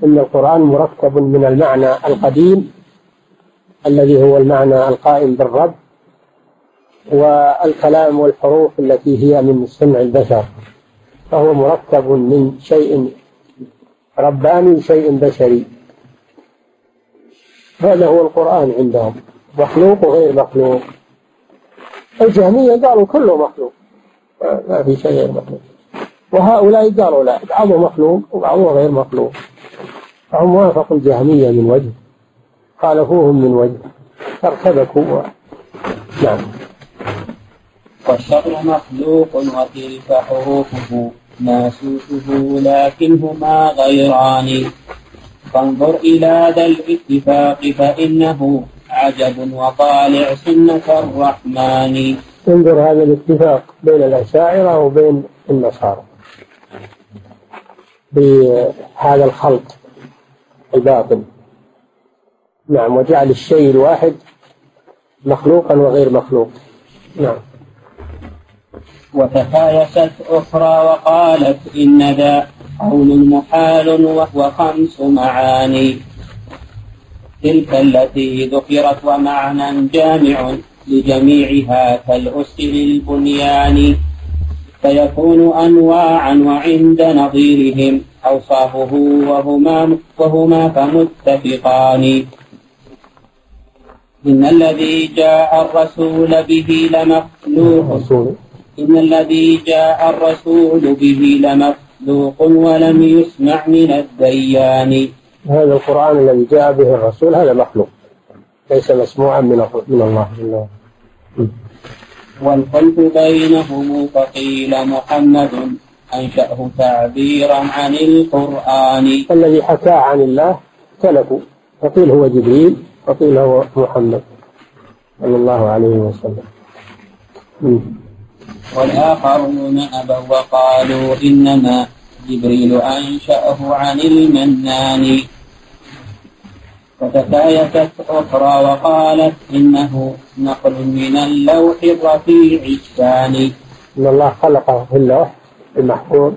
إن القرآن مركب من المعنى القديم الذي هو المعنى القائم بالرب والكلام والحروف التي هي من صنع البشر. فهو مركب من شيء رباني شيء بشري. هذا هو القرآن عندهم. مخلوق وغير مخلوق. الجهمية قالوا كله مخلوق. ما في شيء غير مخلوق. وهؤلاء قالوا لا بعضه مخلوق وبعضه غير مخلوق. فهم وافقوا الجهمية من وجه خالفوهم من وجه فارتبكوا. نعم. والشر مخلوق وتلك حروفه ناسوته لكنهما غيران. فانظر إلى ذا الاتفاق فإنه عجب وطالع سنة الرحمن. انظر هذا الاتفاق بين الأشاعرة وبين النصارى. بهذا الخلط الباطل نعم وجعل الشيء الواحد مخلوقا وغير مخلوق. نعم. وتفايست أخرى وقالت إن ذا قول محال وهو خمس معاني. تلك التي ذكرت ومعنى جامع لجميعها كالأس للبنيان فيكون أنواعا وعند نظيرهم أوصافه وهما وهما فمتفقان. إن الذي جاء الرسول به لمخلوق إن الذي جاء الرسول به لمخلوق ولم يسمع من الديان. هذا القرآن الذي جاء به الرسول هذا مخلوق. ليس مسموعا من من الله جل والخلف بينهم فقيل محمد أنشأه تعبيرا عن القرآن. الذي حكى عن الله اختلفوا فقيل هو جبريل وقيل هو محمد صلى الله عليه وسلم. والآخرون أبوا وقالوا إنما جبريل أنشأه عن المنان. وتكايست أخرى وقالت إنه نقل من اللوح الرفيع الثاني. إن الله خلقه في اللوح المحفوظ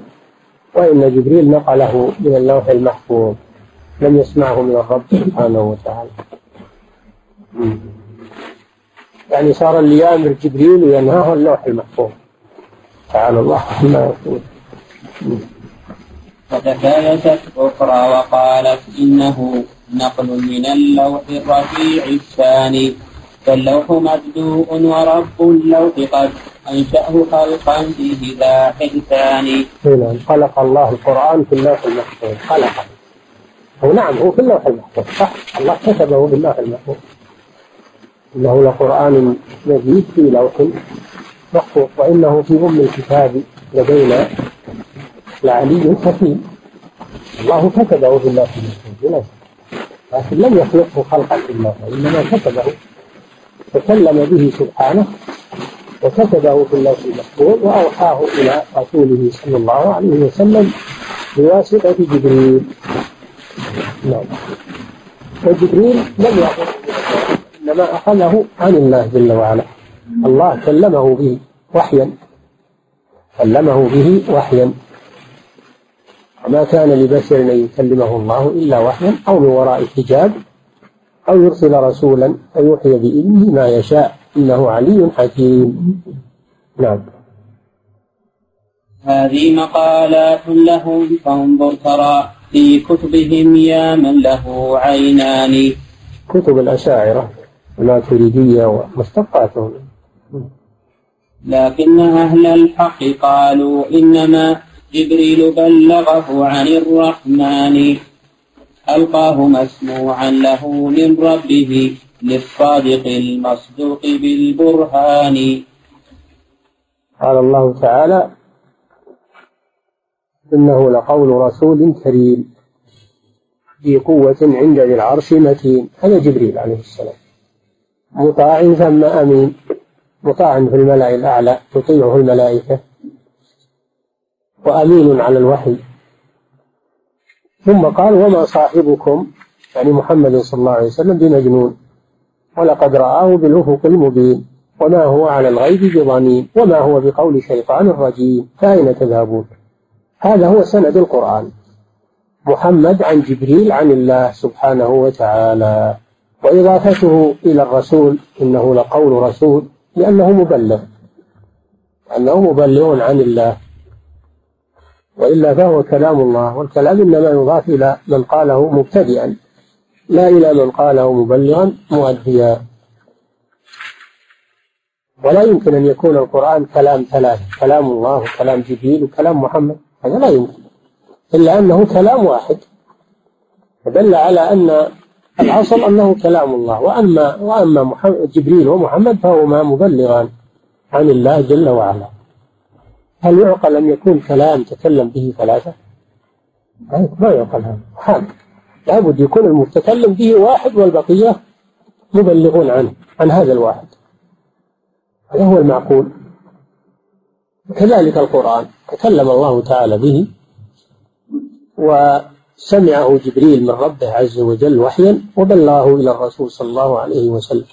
وإن جبريل نقله من اللوح المحفوظ. لم يسمعه من الرب سبحانه وتعالى. يعني صار اللي يأمر جبريل وينهاه اللوح المحفوظ. تعالى الله عما يقول. فتكايست أخرى وقالت إنه نقل من اللوح الرفيع الثاني فاللوح مبدوء ورب اللوح قد أنشأه خلقا فيه ذا حدثان نعم خلق الله القرآن في اللوح المحفوظ خلقه هو نعم هو في اللوح المحفوظ صح. الله كتبه في اللوح المحفوظ. إنه لقرآن مجيد في لوح محفوظ وإنه في أم الكتاب لدينا. لعلي حكيم الله كتبه في اللوح المحفوظ لكن لم يخلقه خلقا في الله وإنما كتبه. تكلم به سبحانه وكتبه في اللوح المحفوظ وأوحاه إلى رسوله صلى الله عليه وسلم بواسطة جبريل. نعم. وجبريل لم يأخذ إنما أخذه عن الله جل وعلا. الله كلمه به وحيا. كلمه به وحيا. وما كان لبشر أن يكلمه الله إلا وحيا أو من وراء حجاب أو يرسل رسولا فيوحي بإذنه ما يشاء. إنه علي حكيم. نعم. هذه مقالات لهم فانظر ترى في كتبهم يا من له عينان. كتب الأشاعرة الماتريدية ومشتقاتهم لكن أهل الحق قالوا إنما جبريل بلغه عن الرحمن. ألقاه مسموعا له من ربه للصادق المصدوق بالبرهان. قال الله تعالى إنه لقول رسول كريم ذي قوة عند ذي العرش متين. هذا جبريل عليه السلام. مطاع ثم أمين. مطاع في الملأ الأعلى تطيعه الملائكة. وأمين على الوحي. ثم قال وما صاحبكم؟ يعني محمد صلى الله عليه وسلم بمجنون. ولقد رآه بالأفق المبين وما هو على الغيب بضنين وما هو بقول شيطان رجيم فأين تذهبون؟ هذا هو سند القرآن. محمد عن جبريل عن الله سبحانه وتعالى. وإضافته إلى الرسول إنه لقول رسول لأنه مبلغ. أنه مبلغ عن الله. وإلا فهو كلام الله والكلام إنما يضاف إلى من قاله مبتدئا لا إلى من قاله مبلغا مؤديا. ولا يمكن أن يكون القرآن كلام ثلاثة كلام الله وكلام جبريل وكلام محمد هذا لا يمكن. إلا أنه كلام واحد. فدل على أن الأصل أنه كلام الله. وأما وأما محمد جبريل ومحمد فهما مبلغان عن الله جل وعلا. هل يعقل أن يكون كلام تكلم به ثلاثة؟ ما يعقل هذا حال. لابد يكون المتكلم به واحد والبقية مبلغون عنه عن هذا الواحد. هذا هو المعقول. كذلك القرآن. تكلم الله تعالى به وسمعه جبريل من ربه عز وجل وحيا وبلغه إلى الرسول صلى الله عليه وسلم.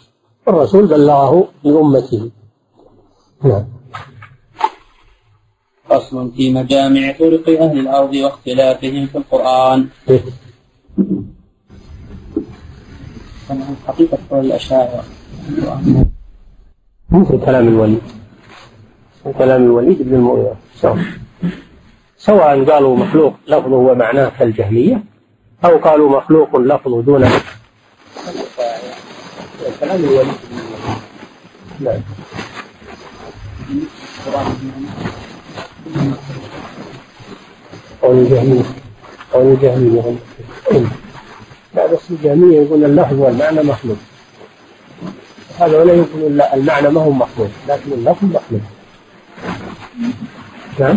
والرسول بلغه لأمته. نعم. فصل في مجامع طرق أهل الأرض واختلافهم في القرآن. حقيقة الأشاعرة. مثل كلام الوليد. كلام الوليد بن المغيرة. سواء. قالوا مخلوق لفظه ومعناه كالجهمية أو قالوا مخلوق لفظه دون كلام الوليد نعم. قول الجهمية قول الجهمية لا بس الجهمية يقول اللفظ والمعنى مخلوق. هذا ولا يمكن إلا المعنى ما هو مخلوق لكن اللفظ مخلوق. نعم؟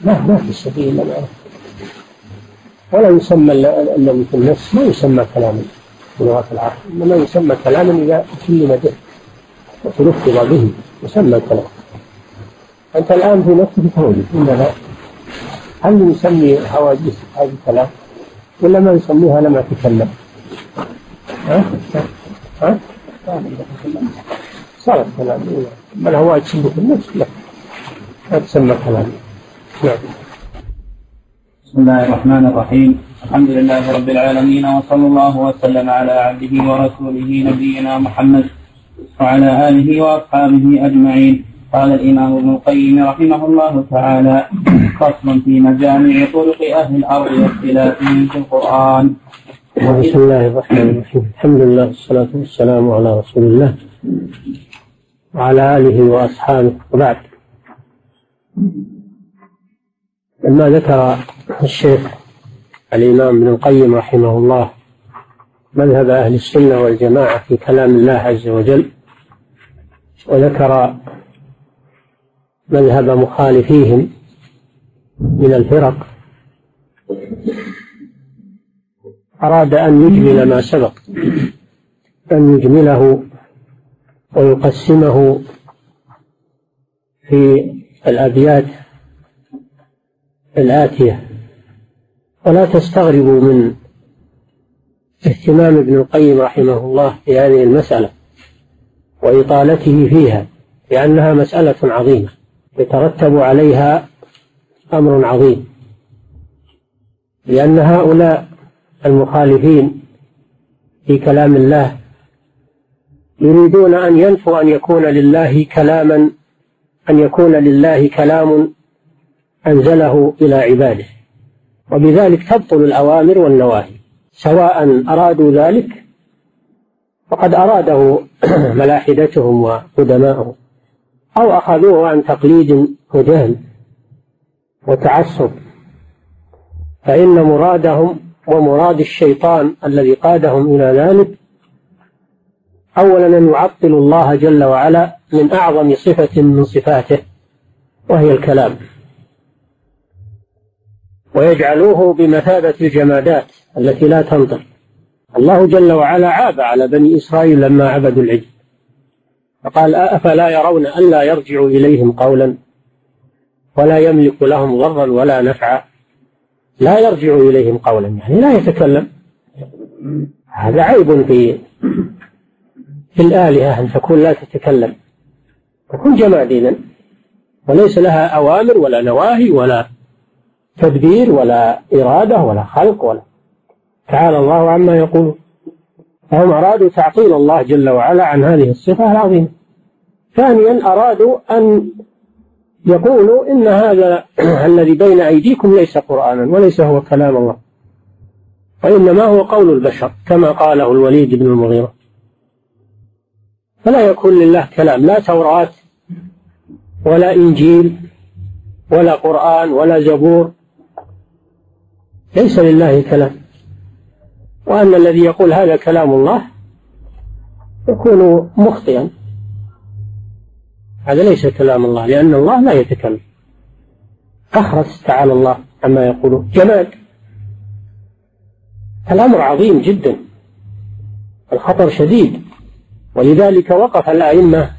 لا ما في إلا ولا يسمى الذي في النفس ما يسمى كلاما بلغة العرب إنما يسمى كلاما إذا كلم به وتلفظ به يسمى كلام أنت الآن في نفسك تقول إننا هل نسمي حواجز هذا الكلام؟ ولا ما نسميها لما تكلم ها؟ ها؟ صارت كلام بل هو يتسمى في النفس لا ما تسمى كلام نعم بسم الله الرحمن الرحيم الحمد لله رب العالمين وصلى الله وسلم على عبده ورسوله نبينا محمد وعلى آله وأصحابه أجمعين قال الإمام ابن القيم رحمه الله تعالى فصل في مجامع طرق أهل الأرض واختلافهم في القرآن. بسم الله الرحمن الرحيم. الحمد لله والصلاة والسلام على رسول الله وعلى آله وأصحابه. وبعد. لما ذكر الشيخ الإمام ابن القيم رحمه الله مذهب أهل السنة والجماعة في كلام الله عز وجل وذكر مذهب مخالفيهم من الفرق. أراد أن يجمل ما سبق. أن يجمله ويقسمه في الأبيات الآتية. ولا تستغربوا من اهتمام ابن القيم رحمه الله في هذه المسألة وإطالته فيها لأنها مسألة عظيمة يترتب عليها أمر عظيم. لأن هؤلاء المخالفين في كلام الله يريدون أن ينفوا أن يكون لله كلاما أن يكون لله كلام أنزله إلى عباده. وبذلك تبطل الأوامر والنواهي. سواء أرادوا ذلك فقد أراده ملاحدتهم وقدماؤهم أو أخذوه عن تقليد وجهل وتعصب. فإن مرادهم ومراد الشيطان الذي قادهم إلى ذلك أولا أن يعطلوا الله جل وعلا من أعظم صفة من صفاته وهي الكلام. ويجعلوه بمثابة الجمادات التي لا تنطق. الله جل وعلا عاب على بني إسرائيل لما عبدوا العجل. فقال أفلا يرون ألا يرجع إليهم قولا؟ ولا يملك لهم ضرا ولا نفعا. لا يرجع إليهم قولا يعني لا يتكلم. هذا عيب في في الآلهة أن تكون لا تتكلم. تكون جماد وليس لها أوامر ولا نواهي ولا تدبير ولا إرادة ولا خلق ولا. تعالى الله عما يقولون فهم أرادوا تعطيل الله جل وعلا عن هذه الصفة العظيمة. ثانيا أرادوا أن يقولوا إن هذا الذي بين أيديكم ليس قرآنا وليس هو كلام الله وإنما هو قول البشر كما قاله الوليد بن المغيرة. فلا يكون لله كلام لا توراة ولا إنجيل ولا قرآن ولا زبور ليس لله كلام. وأن الذي يقول هذا كلام الله يكون مخطئا. هذا ليس كلام الله لأن الله لا يتكلم. أخرس تعالى الله عما يقولون. جماد. الأمر عظيم جدا. الخطر شديد. ولذلك وقف الأئمة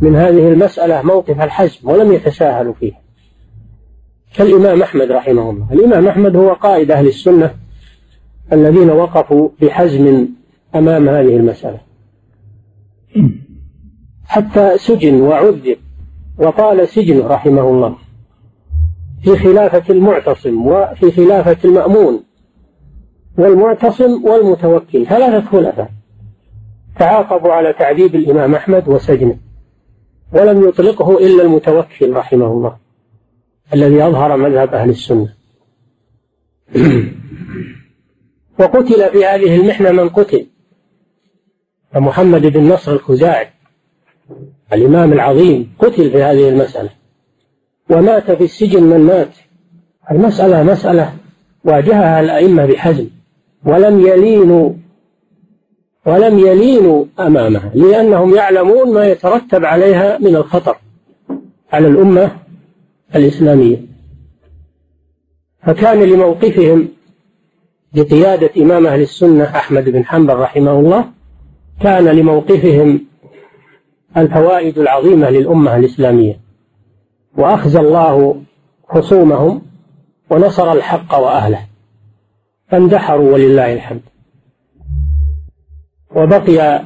من هذه المسألة موقف الحزم ولم يتساهلوا فيه. كالإمام أحمد رحمه الله. الإمام أحمد هو قائد أهل السنة الذين وقفوا بحزم أمام هذه المسألة. حتى سجن وعذب. وطال سجنه رحمه الله. في خلافة المعتصم وفي خلافة المأمون. والمعتصم والمتوكل. ثلاثة خلفاء. تعاقبوا على تعذيب الإمام أحمد وسجنه. ولم يطلقه إلا المتوكل رحمه الله. الذي أظهر مذهب أهل السنة. وقتل في هذه المحنة من قتل. فمحمد بن نصر الخزاعي. الإمام العظيم قتل في هذه المسألة ومات في السجن من مات. المسألة مسألة واجهها الأئمة بحزم ولم يلينوا ولم يلينوا أمامها لأنهم يعلمون ما يترتب عليها من الخطر على الأمة الإسلامية. فكان لموقفهم بقيادة إمام أهل السنة أحمد بن حنبل رحمه الله كان لموقفهم الفوائد العظيمة للأمة الإسلامية. وأخزى الله خصومهم ونصر الحق وأهله. فاندحروا ولله الحمد. وبقي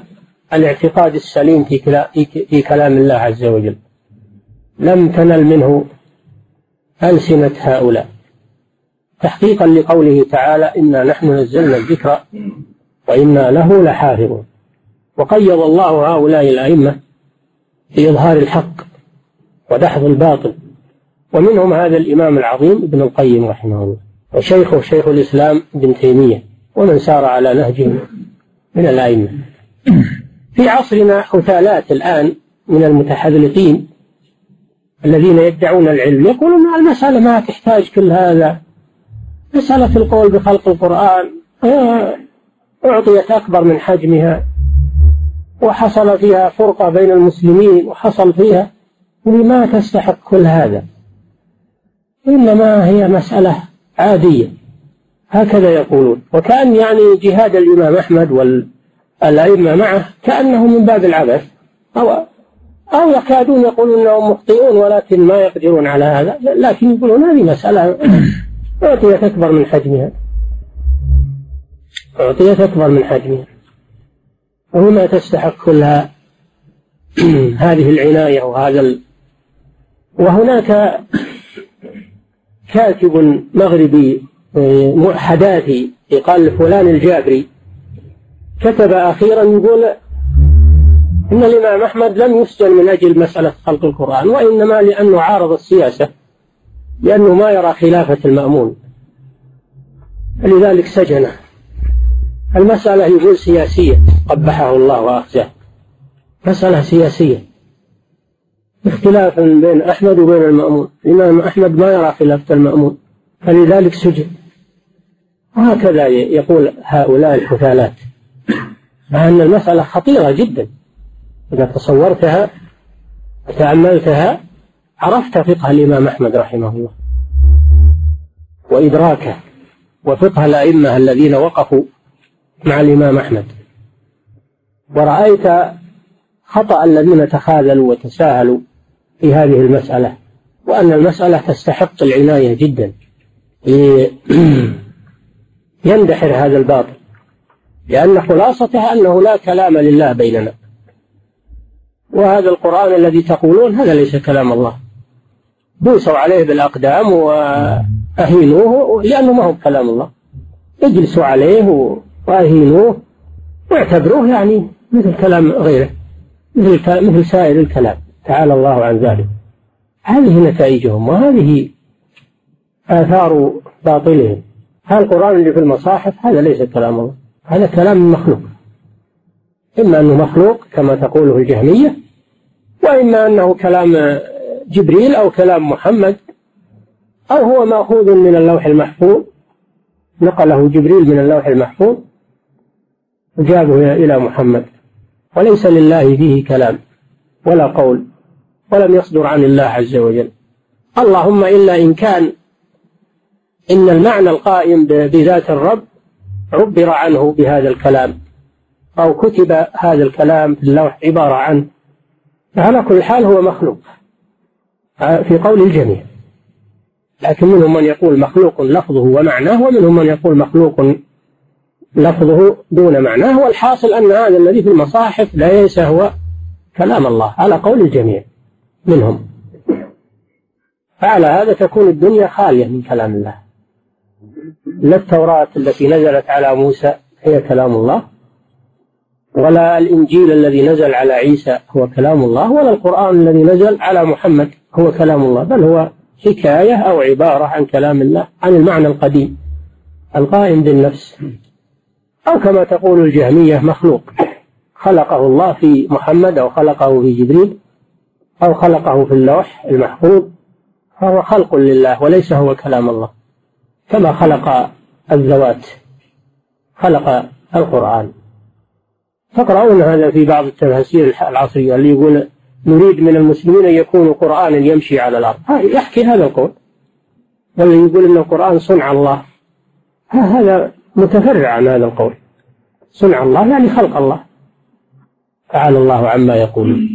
الاعتقاد السليم في كلام الله عز وجل. لم تنل منه ألسنة هؤلاء. تحقيقا لقوله تعالى إنا نحن نزلنا الذكر وإنا له لحافظون. وقيض الله هؤلاء الأئمة في إظهار الحق ودحض الباطل. ومنهم هذا الإمام العظيم ابن القيم رحمه الله وشيخه شيخ الإسلام ابن تيمية ومن سار على نهجه من الأئمة. في عصرنا حثالات الآن من المتحذلقين الذين يدعون العلم يقولون المسألة ما تحتاج كل هذا. مسألة القول بخلق القرآن آه، أعطيت أكبر من حجمها. وحصل فيها فرقة بين المسلمين وحصل فيها ما تستحق كل هذا. إنما هي مسألة عادية. هكذا يقولون. وكأن يعني جهاد الإمام أحمد والأئمة معه كأنه من باب العبث. أو أو يكادون يقولون أنهم مخطئون ولكن ما يقدرون على هذا. لكن يقولون هذه مسألة أعطيت أكبر من حجمها. أعطيت أكبر من حجمها. وهنا تستحق كلها هذه العناية وهذا ال... وهناك كاتب مغربي آه، حداثي يقال فلان الجابري كتب أخيرا يقول إن الإمام أحمد لم يسجن من أجل مسألة خلق القرآن وإنما لأنه عارض السياسة لأنه ما يرى خلافة المأمون. فلذلك سجنه. المسألة يقول سياسية. قبحه الله وأخزاه مسألة سياسية. اختلاف بين أحمد وبين المأمون. الإمام أحمد ما يرى خلافة المأمون. فلذلك سجن. وهكذا يقول هؤلاء الحثالات. مع أن المسألة خطيرة جدا. إذا تصورتها وتأملتها عرفت فقه الإمام أحمد رحمه الله. وإدراكه. وفقه الأئمة الذين وقفوا مع الإمام أحمد. ورأيت خطأ الذين تخاذلوا وتساهلوا في هذه المسألة وأن المسألة تستحق العناية جدا. يندحر هذا الباطل لأن خلاصتها أنه لا كلام لله بيننا. وهذا القرآن الذي تقولون هذا ليس كلام الله. دوسوا عليه بالأقدام وأهينوه لأنه ما هو كلام الله. اجلسوا عليه وأهينوه واعتبروه يعني مثل كلام غيره. مثل مثل سائر الكلام. تعالى الله عن ذلك. هذه نتائجهم وهذه آثار باطلهم. هذا القرآن اللي في المصاحف؟ هذا ليس كلام الله. هذا كلام مخلوق. إما أنه مخلوق كما تقوله الجهمية وإما أنه كلام جبريل أو كلام محمد أو هو مأخوذ من اللوح المحفوظ. نقله جبريل من اللوح المحفوظ وجابه إلى محمد. وليس لله فيه كلام ولا قول ولم يصدر عن الله عز وجل. اللهم إلا إن كان إن المعنى القائم بذات الرب عبر عنه بهذا الكلام أو كتب هذا الكلام في اللوح عبارة عنه. فعلى كل حال هو مخلوق في قول الجميع. لكن منهم من يقول مخلوق لفظه ومعناه ومنهم من يقول مخلوق لفظه دون معناه والحاصل أن هذا الذي في المصاحف ليس هو كلام الله على قول الجميع منهم. فعلى هذا تكون الدنيا خالية من كلام الله. لا التوراة التي نزلت على موسى هي كلام الله ولا الإنجيل الذي نزل على عيسى هو كلام الله ولا القرآن الذي نزل على محمد هو كلام الله بل هو حكاية أو عبارة عن كلام الله عن المعنى القديم القائم بالنفس. أو كما تقول الجهمية مخلوق. خلقه الله في محمد أو خلقه في جبريل أو خلقه في اللوح المحفوظ. فهو خلق لله وليس هو كلام الله. كما خلق الذوات خلق القرآن. تقرؤون هذا في بعض التفاسير العصرية اللي يقول نريد من المسلمين أن يكونوا قرآنا يمشي على الأرض. يحكي هذا القول. واللي يقول أن القرآن صنع الله. هذا متفرع عن هذا القول. صنع الله يعني خلق الله. تعالى الله عما يقول.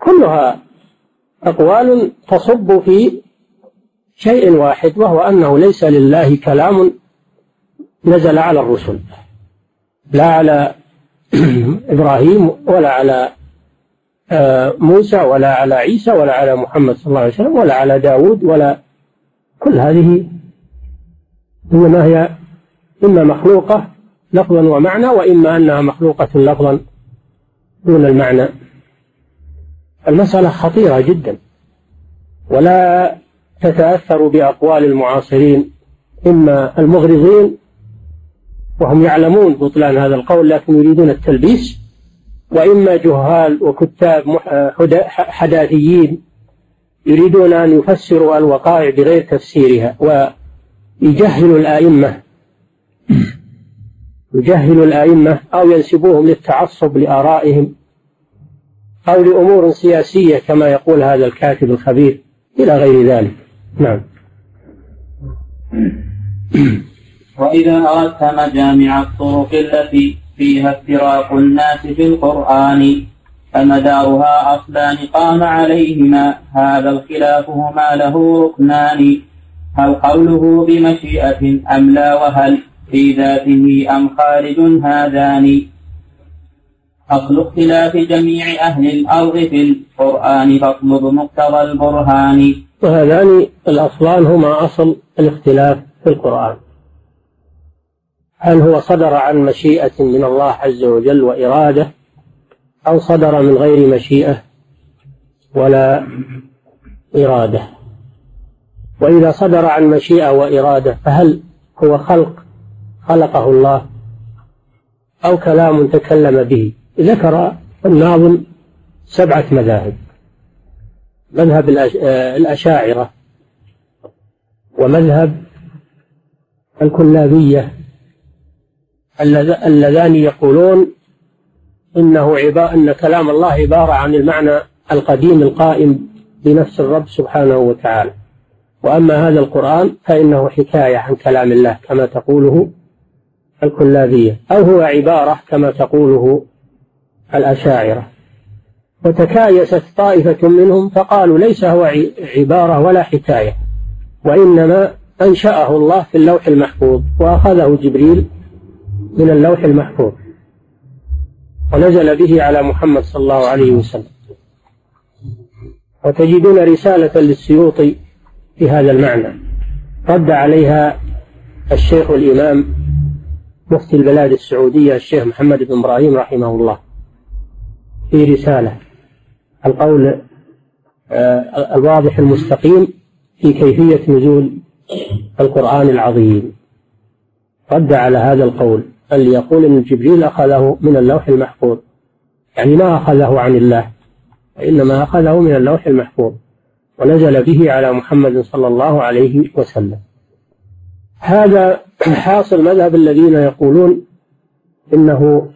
كلها أقوال تصب في شيء واحد وهو أنه ليس لله كلام نزل على الرسل. لا على إبراهيم ولا على آه، موسى ولا على عيسى ولا على محمد صلى الله عليه وسلم ولا على داود ولا كل هذه إنما هي إما مخلوقة لفظا ومعنى وإما أنها مخلوقة لفظا دون المعنى. المسألة خطيرة جدا ولا تتأثر بأقوال المعاصرين إما المغرضين وهم يعلمون بطلان هذا القول لكن يريدون التلبيس وإما جهال وكتاب حداثيين يريدون أن يفسروا الوقائع بغير تفسيرها ويجهلوا الآئمة. يجهلوا الآئمة أو ينسبوهم للتعصب لآرائهم أو لأمور سياسية كما يقول هذا الكاتب الخبير إلى غير ذلك. نعم. وإذا أردت مجامع الطرق التي فيها افتراق الناس في القرآن فمدارها أصلان قام عليهما هذا الخلاف هما له ركنان هل قوله بمشيئة أم لا وهل في ذاته أم خارج هذان؟ أصل اختلاف جميع أهل الأرض في القرآن فاطلب مقتضى البرهان. وهذان الأصلان هما أصل الاختلاف في القرآن. هل هو صدر عن مشيئة من الله عز وجل وإرادة أو صدر من غير مشيئة ولا إرادة؟ وإذا صدر عن مشيئة وإرادة فهل هو خلق خلقه الله أو كلام تكلم به. ذكر الناظم سبعة مذاهب. مذهب الأشاعرة ومذهب الكلابية اللذان يقولون إنه أن كلام الله عبارة عن المعنى القديم القائم بنفس الرب سبحانه وتعالى. وأما هذا القرآن فإنه حكاية عن كلام الله كما تقوله الكلابية أو هو عبارة كما تقوله الأشاعرة. وتكايست طائفة منهم فقالوا ليس هو عبارة ولا حكاية وإنما أنشأه الله في اللوح المحفوظ وأخذه جبريل من اللوح المحفوظ ونزل به على محمد صلى الله عليه وسلم. وتجدون رسالة للسيوطي في هذا المعنى. رد عليها الشيخ الإمام مفتي البلاد السعودية الشيخ محمد بن إبراهيم رحمه الله. في رسالة القول آه، الواضح المستقيم في كيفية نزول القرآن العظيم. رد على هذا القول اللي يقول إن جبريل أخذه من اللوح المحفوظ. يعني ما أخذه عن الله وإنما أخذه من اللوح المحفوظ ونزل به على محمد صلى الله عليه وسلم. هذا حاصل مذهب الذين يقولون إنه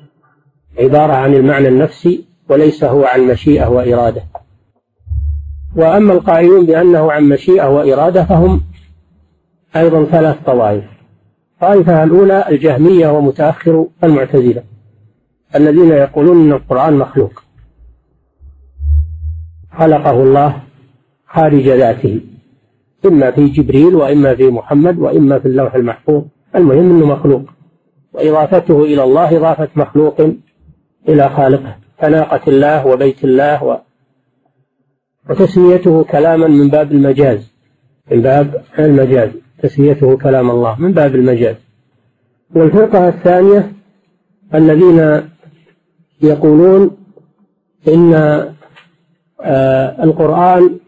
عبارة عن المعنى النفسي وليس هو عن مشيئة وإرادة. وأما القائلون بأنه عن مشيئة وإرادة فهم أيضا ثلاث طوائف. الطائفة الأولى الجهمية ومتأخر المعتزلة الذين يقولون أن القرآن مخلوق. خلقه الله خارج ذاته. إما في جبريل وإما في محمد وإما في اللوح المحفوظ. المهم أنه مخلوق. وإضافته إلى الله إضافة مخلوق إلى خالقه. كناقة الله وبيت الله و... وتسميته كلاما من باب المجاز. من باب المجاز. تسميته كلام الله من باب المجاز. والفرقة الثانية الذين يقولون إن آه، القرآن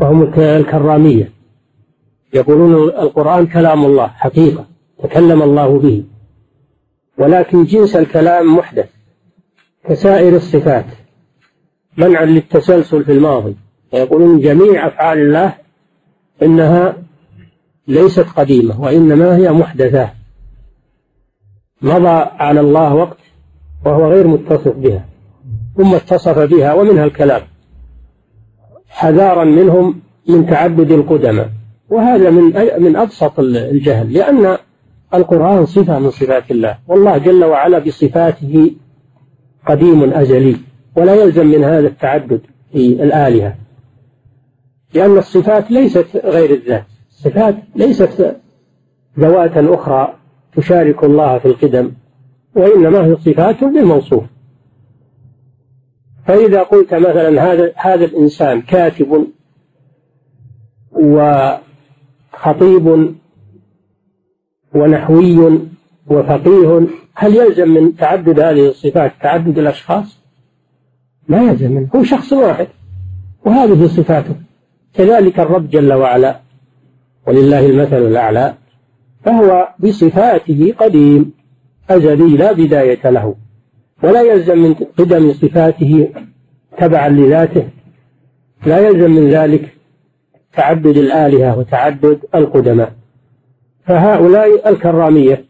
وهم الكرامية. يقولون القرآن كلام الله حقيقة. تكلم الله به. ولكن جنس الكلام محدث. كسائر الصفات. منعا للتسلسل في الماضي. يقولون جميع أفعال الله إنها ليست قديمة وإنما هي محدثة. مضى على الله وقت وهو غير متصف بها. ثم اتصف بها ومنها الكلام. حذارا منهم من تعبد القدماء. وهذا من من أبسط الجهل لأن القرآن صفة من صفات الله. والله جل وعلا بصفاته قديم أزلي ولا يلزم من هذا التعدد في الآلهة. لأن الصفات ليست غير الذات. الصفات ليست ذوات أخرى تشارك الله في القدم وإنما هي صفات للموصوف فإذا قلت مثلا هذا هذا الإنسان كاتب وخطيب ونحوي وفقيه هل يلزم من تعدد هذه الصفات تعدد الأشخاص؟ لا يلزم منه هو شخص واحد وهذه صفاته كذلك الرب جل وعلا ولله المثل الأعلى فهو بصفاته قديم أزلي لا بداية له ولا يلزم من قدم صفاته تبعا لذاته. لا يلزم من ذلك تعدد الآلهة وتعدد القدماء. فهؤلاء الكرامية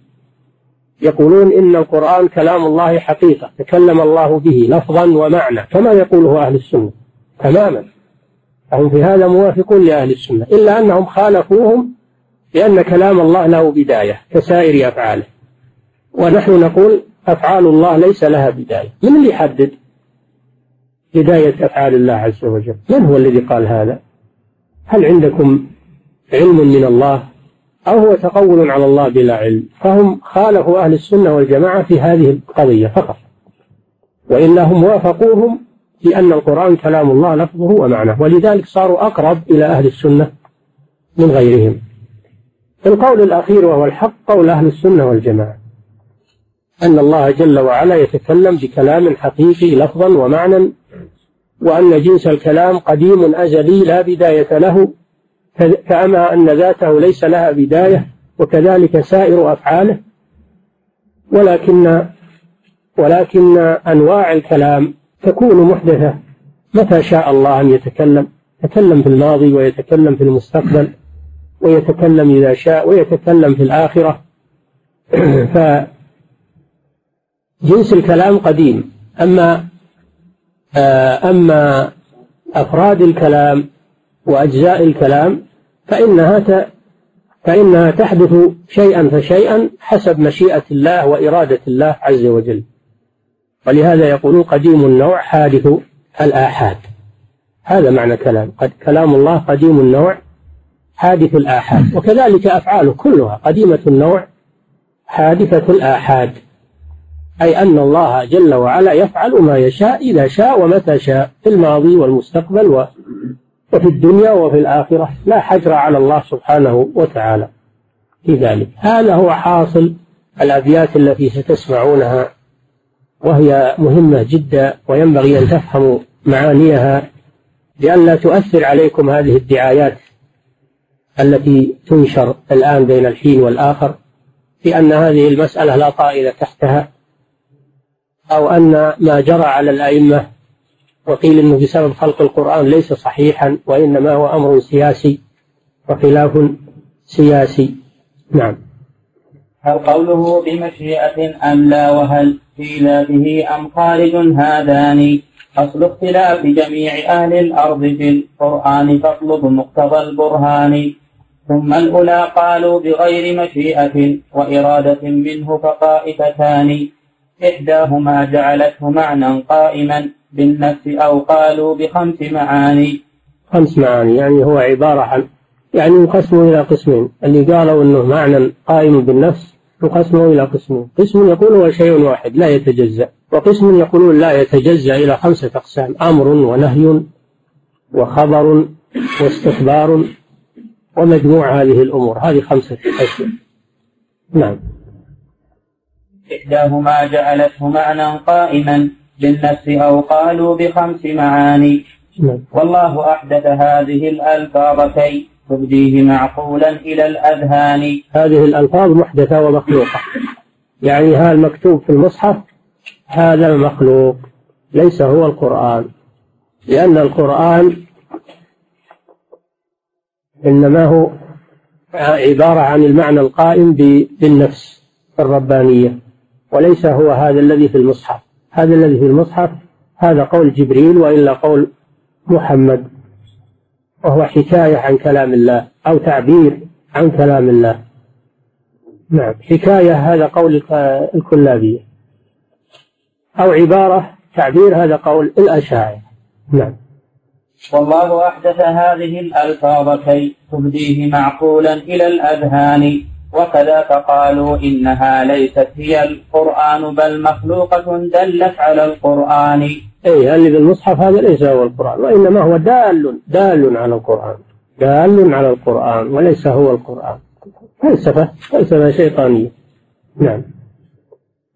يقولون إن القرآن كلام الله حقيقة تكلم الله به لفظا ومعنى كما يقوله أهل السنة تماما. فهم في هذا موافقون لأهل السنة إلا أنهم خالفوهم لأن كلام الله له بداية كسائر أفعاله. ونحن نقول أفعال الله ليس لها بداية. من اللي يحدد بداية أفعال الله عز وجل؟ من هو الذي قال هذا؟ هل عندكم علم من الله؟ أو هو تقول على الله بلا علم؟ فهم خالفوا أهل السنة والجماعة في هذه القضية فقط. وإلا هم وافقوهم في أن القرآن كلام الله لفظه ومعناه. ولذلك صاروا أقرب إلى أهل السنة من غيرهم. القول الأخير وهو الحق قول أهل السنة والجماعة. أن الله جل وعلا يتكلم بكلام حقيقي لفظا ومعنى وأن جنس الكلام قديم أزلي لا بداية له كما أن ذاته ليس لها بداية وكذلك سائر أفعاله. ولكن ولكن أنواع الكلام تكون محدثة. متى شاء الله أن يتكلم؟ يتكلم في الماضي ويتكلم في المستقبل ويتكلم إذا شاء ويتكلم في الآخرة. فجنس الكلام قديم. أما آه، أما أفراد الكلام وأجزاء الكلام فإنها فإنها تحدث شيئا فشيئا حسب مشيئة الله وإرادة الله عز وجل. ولهذا يقولون قديم النوع حادث الآحاد. هذا معنى كلام. قد كلام الله قديم النوع حادث الآحاد. وكذلك أفعاله كلها قديمة النوع حادثة الآحاد. أي أن الله جل وعلا يفعل ما يشاء إذا شاء ومتى شاء في الماضي والمستقبل وفي الدنيا وفي الآخرة. لا حجر على الله سبحانه وتعالى في ذلك. هذا هو حاصل الأبيات التي ستسمعونها وهي مهمة جدا وينبغي أن تفهموا معانيها لئلا تؤثر عليكم هذه الدعايات التي تنشر الآن بين الحين والآخر في أن هذه المسألة لا طائل تحتها. أو أن ما جرى على الأئمة وقيل أنه بسبب خلق القرآن ليس صحيحا وإنما هو أمر سياسي وخلاف سياسي. نعم. هل قوله بمشيئة أم لا وهل في ذاته أم خارج هذان؟ أصل اختلاف جميع أهل الأرض في القرآن فاطلب مقتضى البرهان. ثم الأولى قالوا بغير مشيئة وإرادة منه فطائفتان. إحداهما جعلته معنى قائما بالنفس أو قالوا بخمس معاني. خمس معاني يعني هو عبارة عن يعني ينقسم إلى قسمين. اللي قالوا أنه معنى قائم بالنفس يقسم إلى قسمين. قسم يقول هو شيء واحد لا يتجزأ. وقسم يقولون لا يتجزأ إلى خمسة أقسام أمر ونهي وخبر واستخبار ومجموع هذه الأمور. هذه خمسة أشياء. نعم. إحداهما جعلته معنى قائما بالنفس أو قالوا بخمس معاني. نعم. والله أحدث هذه الألفاظ كي تبديه معقولا إلى الأذهان. هذه الألفاظ محدثة ومخلوقة. يعني هذا المكتوب في المصحف هذا المخلوق. ليس هو القرآن. لأن القرآن إنما هو عبارة عن المعنى القائم بالنفس الربانية. وليس هو هذا الذي في المصحف. هذا الذي في المصحف هذا قول جبريل وإلا قول محمد وهو حكاية عن كلام الله أو تعبير عن كلام الله. نعم حكاية هذا قول الكلابية. أو عبارة تعبير هذا قول الأشاعرة. نعم. والله أحدث هذه الألفاظ كي تهديه معقولا إلى الأذهان. وكذاك قالوا إنها ليست هي القرآن بل مخلوقة دلت على القرآن. أي اللي بالمصحف هذا ليس هو القرآن وإنما هو دال دال على القرآن دال على القرآن وليس هو القرآن. فلسفة فلسفة شيطانية نعم.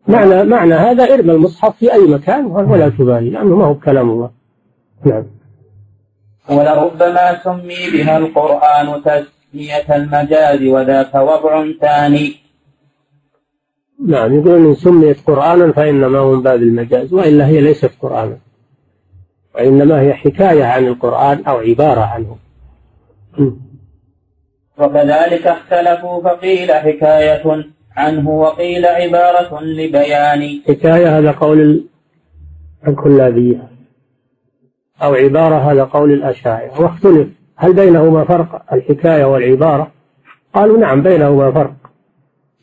معنى معنى هذا ارمى المصحف في أي مكان ولا تبالي لأنه ما هو كلام الله. نعم. ولربما سمي بها القرآن تسمية المجاز وذاك وضع ثاني. نعم يقول إن سميت قرآنا فإنما هو من باب المجاز وإلا هي ليست قرآنا. وإنما هي حكاية عن القرآن أو عبارة عنه. وكذلك اختلفوا فقيل حكاية عنه وقيل عبارة لبيان. حكاية هذا قول الكلابية. أو عبارة هذا قول الأشاعرة. واختلف هل بينهما فرق الحكاية والعبارة؟ قالوا نعم بينهما فرق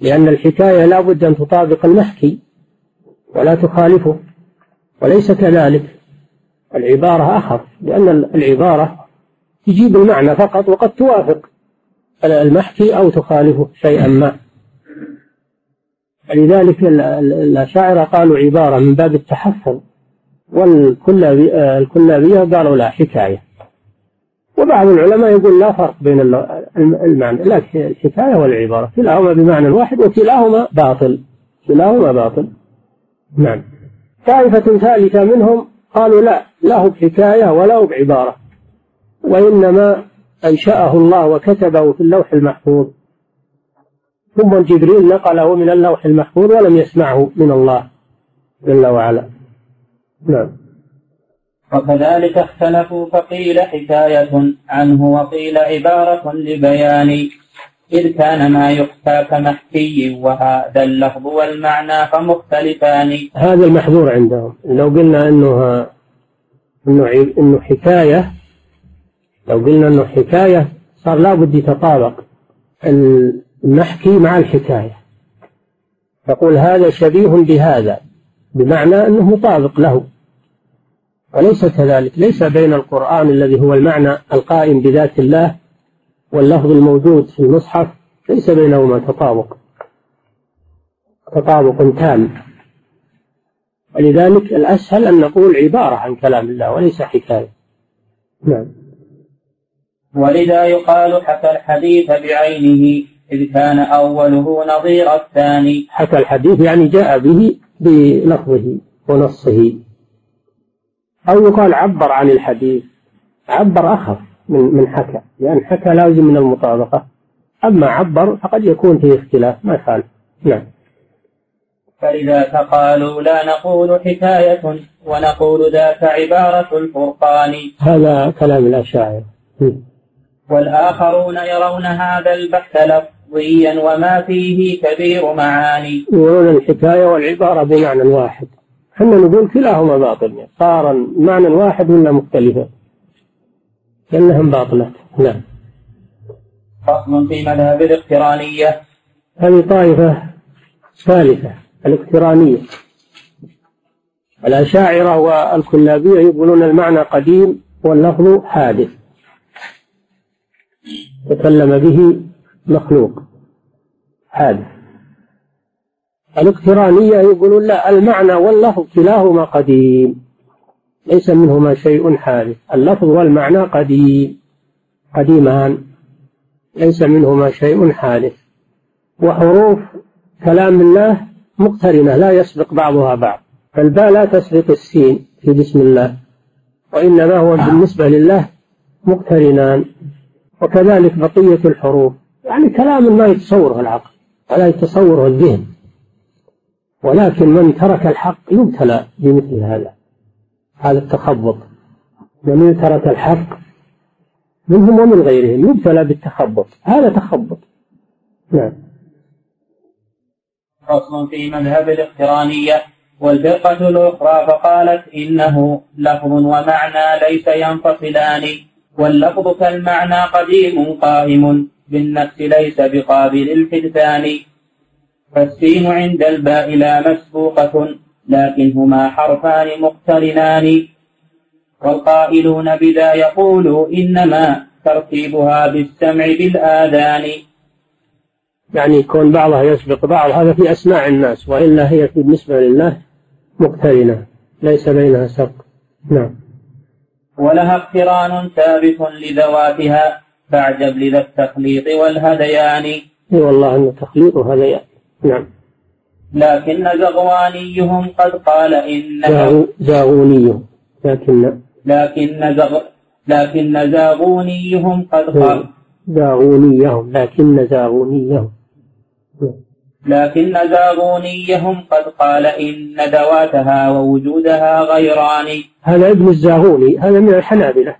لأن الحكاية لا بد أن تطابق المحكي ولا تخالفه وليس كذلك. العبارة أخف لأن العبارة تجيب المعنى فقط وقد توافق المحكي أو تخالفه شيئا ما. لذلك الأشاعرة قالوا عبارة من باب التحفظ والكلابية قالوا لا حكاية. وبعض العلماء يقول لا فرق بين المعنى لكن الحكاية والعبارة كلاهما بمعنى واحد وكلاهما باطل. كلاهما باطل. نعم. طائفة ثالثة منهم قالوا لا له بحكاية ولا بعبارة. وإنما أنشأه الله وكتبه في اللوح المحفوظ. ثم جبريل نقله من اللوح المحفوظ ولم يسمعه من الله جل وعلا. نعم. وكذلك اختلفوا فقيل حكاية عنه وقيل عبارة لبيان إذ كان ما يخفى كمحكي وهذا اللفظ والمعنى فمختلفان. هذا المحظور عندهم. لو قلنا أنه أنه حكاية لو قلنا أنه حكاية صار لابد يتطابق المحكي مع الحكاية. يقول هذا شبيه بهذا بمعنى أنه مطابق له. وليس كذلك؟ ليس بين القرآن الذي هو المعنى القائم بذات الله واللفظ الموجود في المصحف ليس بينهما تطابق. تطابق تام. ولذلك الأسهل أن نقول عبارة عن كلام الله وليس حكاية. نعم. ولذا يقال حكى الحديث بعينه إذ كان أوله نظير الثاني. حكى الحديث يعني جاء به بلفظه ونصه. أو يقال عبر عن الحديث. عبر أخف من من حكى. لأن حكى لازم من المطابقة. أما عبر فقد يكون فيه اختلاف. ما يخالف. نعم. فلذاك قالوا لا نقول حكاية ونقول ذاك عبارة الفرقان. هذا كلام الأشاعرة. والآخرون يرون هذا البحث لفظيا وما فيه كبير معاني. يقولون الحكاية والعبارة بمعنى واحد. إحنا نقول كلاهما باطل. صار معنى واحد ولا مختلفة؟ لأنهم باطلة نعم. فصل في مذهب الاقترانية. هذه طائفة ثالثة الاقترانية. الأشاعرة والكلابية يقولون المعنى قديم واللفظ حادث. تكلم به مخلوق. حادث. الاقترانية يقولون لا المعنى واللفظ كلاهما قديم. ليس منهما شيء حادث. اللفظ والمعنى قديم. قديمان. ليس منهما شيء حادث. وحروف كلام الله مقترنة لا يسبق بعضها بعض. فالباء لا تسبق السين في بسم الله وإنما هو بالنسبة لله مقترنان. وكذلك بقية الحروف. يعني كلام ما يتصوره العقل ولا يتصوره الذهن. ولكن من ترك الحق يبتلى بمثل هذا هذا التخبط. ومن ترك الحق منهم ومن غيرهم يبتلى بالتخبط هذا تخبط. نعم. فصل في مذهب الاقترانية والفرقة الأخرى فقالت إنه لفظ ومعنى ليس ينفصلان واللفظ كالمعنى قديم قائم بالنفس ليس بقابل الحدثان. فالسين عند الباء لا مسبوقة لكنهما حرفان مقترنان. والقائلون بذا يقولوا إنما ترتيبها بالسمع بالآذان. يعني يكون بعضها يسبق بعض هذا في أسماع الناس وإلا هي بالنسبة لله مقترنة ليس بينها سبق. نعم. ولها اقتران ثابت لذواتها فاعجب لذا التخليط والهذيان إي والله أن التخليط وهذيان نعم. لكن زغوانيهم قد قال إن زاغونيهم. لكن لكن زغ لكن زاغونيهم قد قال زاغونيهم. لكن زاغونيهم. لكن زاغونيهم قد قال إن ذواتها ووجودها غيران. هذا ابن الزاغوني. هذا من الحنابلة.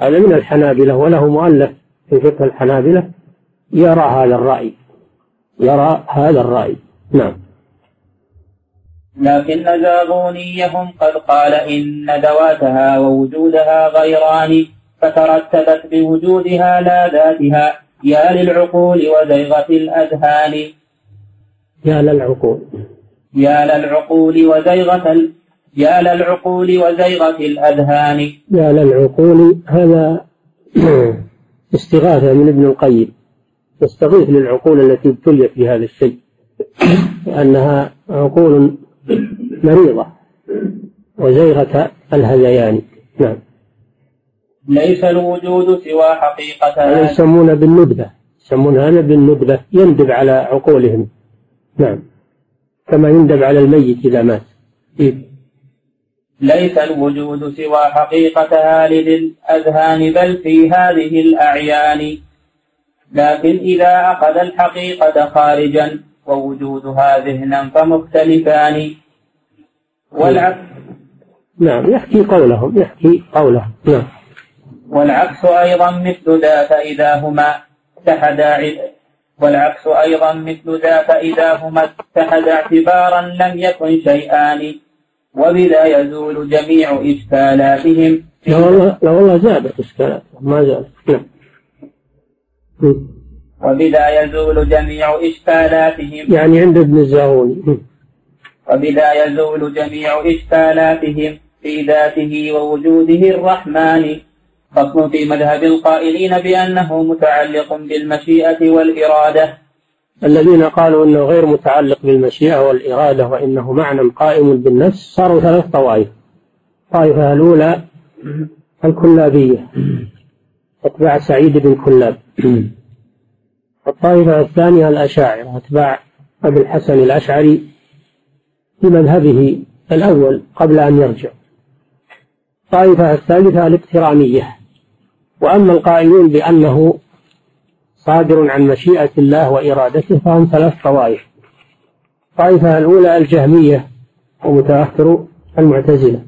هذا من الحنابلة. وله مؤلف في فقه الحنابلة. يرى هذا الرأي. يرى هذا الرأي. نعم. لكن زاغونيهم قد قال إن ذواتها ووجودها غيران فترتبت بوجودها لا ذاتها يا للعقول وزيغة الأذهان. يا للعقول. يا للعقول وزيغة يا للعقول وزيغة الأذهان. يا للعقول هذا استغاثة من ابن القيم. يستغيث للعقول التي ابتليت بهذا الشيء لأنها عقول مريضة وزيغة الهذيان. نعم. ليس الوجود سوى حقيقة. يسمون بالندبة يسمون هذا بالندبة يندب على عقولهم. نعم. كما يندب على الميت إذا مات. إيه؟ ليس الوجود سوى حقيقة هالد الأذهان بل في هذه الأعيان. لكن إذا أخذ الحقيقة خارجا ووجودها ذهنا فمختلفان. والعكس. نعم يحكي قولهم يحكي قولهم. نعم. والعكس أيضا مثل ذا فإذا هما اتحدا والعكس أيضا مثل ذا فإذا هما اتحدا اعتبارا لم يكن شيئان. وبذا يزول جميع إشكالاتهم. لا والله لا والله زادت إشكالاتهم ما زالت. نعم. وبذا يزول جميع إشكالاتهم. يعني عند ابن الزاوي وبذا يزول جميع إشكالاتهم في ذاته ووجوده الرحمن. فصل في مذهب القائلين بأنه متعلق بالمشيئة والإرادة. الذين قالوا إنه غير متعلق بالمشيئة والإرادة وإنه معنى قائم بالنفس صاروا ثلاث طوائف. الطائفه الأولى الكلابية. أتباع سعيد بن كلاب. الطائفة الثانية الأشاعرة أتباع أبي الحسن الأشعري في مذهبه الأول قبل أن يرجع. الطائفة الثالثة الاقترانية. وأما القائلون بأنه صادر عن مشيئة الله وإرادته فهم ثلاث طوائف. الطائفة الأولى الجهمية ومتأخر المعتزلة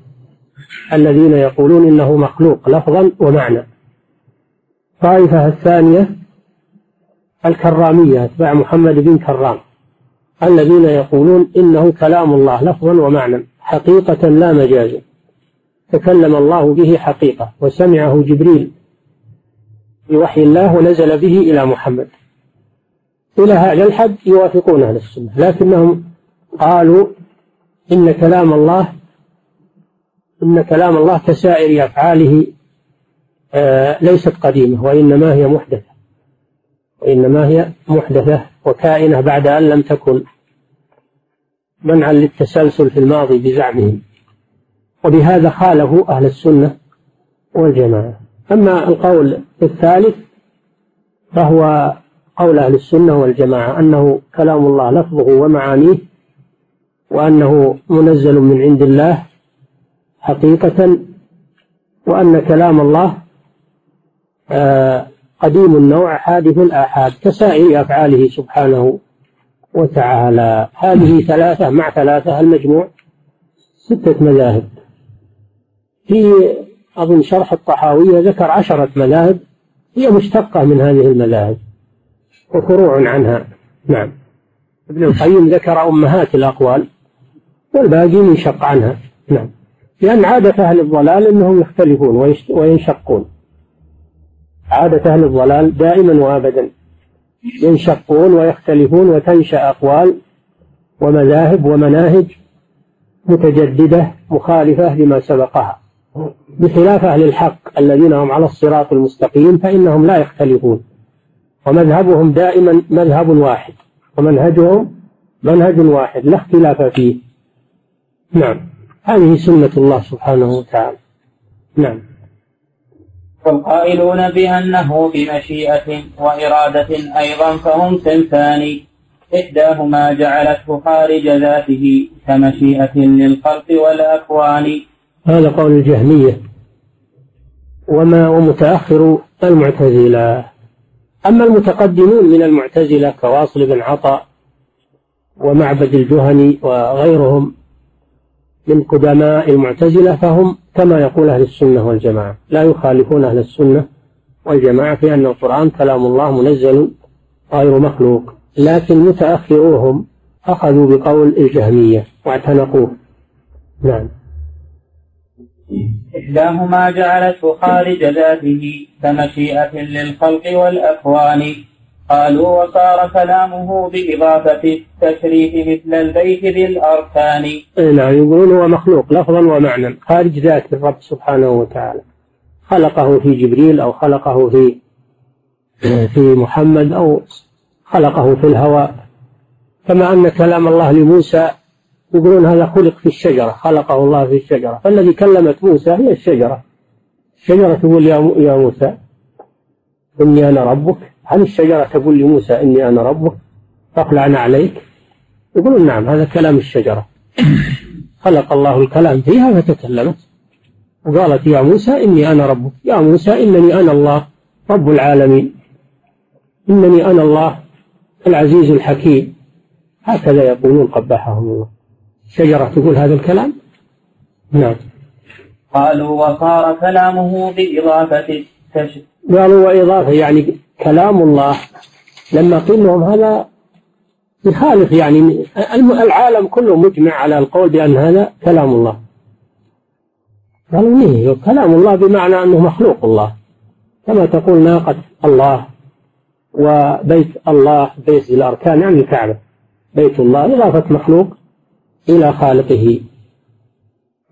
الذين يقولون إنه مخلوق لفظا ومعنى. الطائفة الثانية الكرامية أتباع محمد بن كرام الذين يقولون إنه كلام الله لفظا ومعنى حقيقة لا مجازا تكلم الله به حقيقة وسمعه جبريل بوحي الله ونزل به إلى محمد. إلى هذا الحد يوافقون أهل السنة لكنهم قالوا إن كلام الله إن كلام الله كسائر أفعاله ليست قديمة وإنما هي محدثة. وإنما هي محدثة وكائنة بعد أن لم تكن منعا للتسلسل في الماضي بزعمهم. وبهذا خالفوا أهل السنة والجماعة. أما القول الثالث فهو قول أهل السنة والجماعة أنه كلام الله لفظه ومعانيه وأنه منزل من عند الله حقيقة وأن كلام الله آه، قديم النوع حادث الآحاد كسائر أفعاله سبحانه وتعالى. هذه ثلاثة مع ثلاثة المجموع ستة مذاهب. في أظن شرح الطحاوية ذكر عشرة مذاهب هي مشتقة من هذه المذاهب وفروع عنها. نعم. ابن القيم ذكر أمهات الأقوال والباقي منشق عنها. نعم. لأن عادة أهل الضلال أنهم يختلفون وينشقون. عادة أهل الضلال دائما وأبدا ينشقون ويختلفون وتنشأ أقوال ومذاهب ومناهج متجددة مخالفة لما سبقها. بخلاف أهل الحق الذين هم على الصراط المستقيم فإنهم لا يختلفون. ومذهبهم دائما مذهب واحد ومنهجهم منهج واحد لا اختلاف فيه. نعم. هذه سنة الله سبحانه وتعالى. نعم. والقائلون بأنه بمشيئة وإرادة أيضا فهم صنفان إحداهما جعلته خارج ذاته كمشيئة للخلق والأكوان. هذا قول الجهمية. وما ومتأخر المعتزلة. أما المتقدمون من المعتزلة كواصل بن عطاء ومعبد الجهني وغيرهم من قدماء المعتزلة فهم كما يقول أهل السنة والجماعة. لا يخالفون أهل السنة والجماعة في أن القرآن كلام الله منزل غير مخلوق. لكن متأخروهم أخذوا بقول الجهمية واعتنقوه. نعم. إحداهما جعلته خارج ذاته كمشيئة للخلق والأكوان. قالوا وصار كلامه بإضافة التشريف مثل البيت ذي الأركان. نعم يقولون هو مخلوق لفظا ومعنى خارج ذات الرب سبحانه وتعالى. خلقه في جبريل أو خلقه في في محمد أو خلقه في الهواء. كما أن كلام الله لموسى يقولون هذا خلق في الشجرة خلقه الله في الشجرة. فالذي كلمت موسى هي الشجرة. الشجرة تقول يا موسى إني أنا ربك. هل الشجرة تقول لموسى إني أنا ربك؟ فاخلعنا عليك؟ يقولون نعم هذا كلام الشجرة. خلق الله الكلام فيها فتكلمت. وقالت يا موسى إني أنا ربك. يا موسى إنني أنا الله رب العالمين. إنني أنا الله العزيز الحكيم. هكذا يقولون قبحهم الله. شجرة تقول هذا الكلام؟ نعم. قالوا وصار كلامه بإضافة قالوا وإضافة يعني كلام الله لما قيل لهم هذا يخالف يعني العالم كله مجمع على القول بأن هذا كلام الله. قالوا ليه كلام الله بمعنى أنه مخلوق الله. كما تقول ناقة الله وبيت الله بيت الأركان يعني الكعبة. بيت الله إضافة مخلوق إلى خالقه.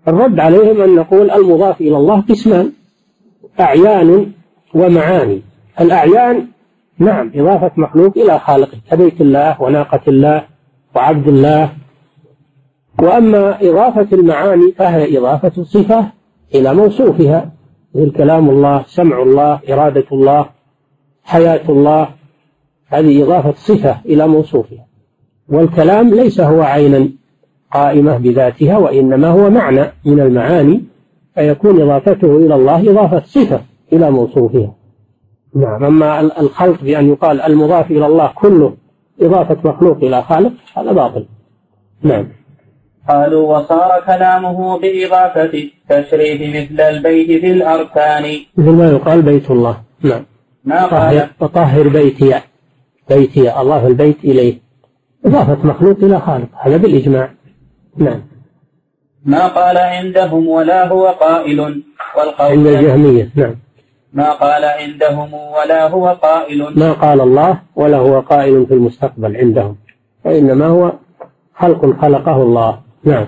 الرد عليهم أن نقول المضاف إلى الله قسمان أعيان ومعاني. الأعيان نعم إضافة مخلوق إلى خالقه كبيت الله وناقة الله وعبد الله. وأما إضافة المعاني فهي إضافة صفة إلى موصوفها مثل كلام الله سمع الله إرادة الله حياة الله. هذه إضافة صفة إلى موصوفها. والكلام ليس هو عينا قائمة بذاتها وإنما هو معنى من المعاني فيكون إضافته إلى الله إضافة صفة إلى موصوفها. نعم أما الخلق بأن يقال المضاف إلى الله كله إضافة مخلوق إلى خالق هذا باطل. نعم. قالوا وصار كلامه بإضافة التشريف مثل البيت في الأركان. مثل ما يقال بيت الله. نعم. ما قال؟ وطهر بيتي. بيتي أضاف البيت إليه. إضافة مخلوق إلى خالق هذا بالإجماع. نعم. ما قال عندهم ولا هو قائل. والقول عند الجهمية. نعم. ما قال عندهم ولا هو قائل. ما قال الله ولا هو قائل في المستقبل عندهم وإنما هو خلق خلقه الله. نعم.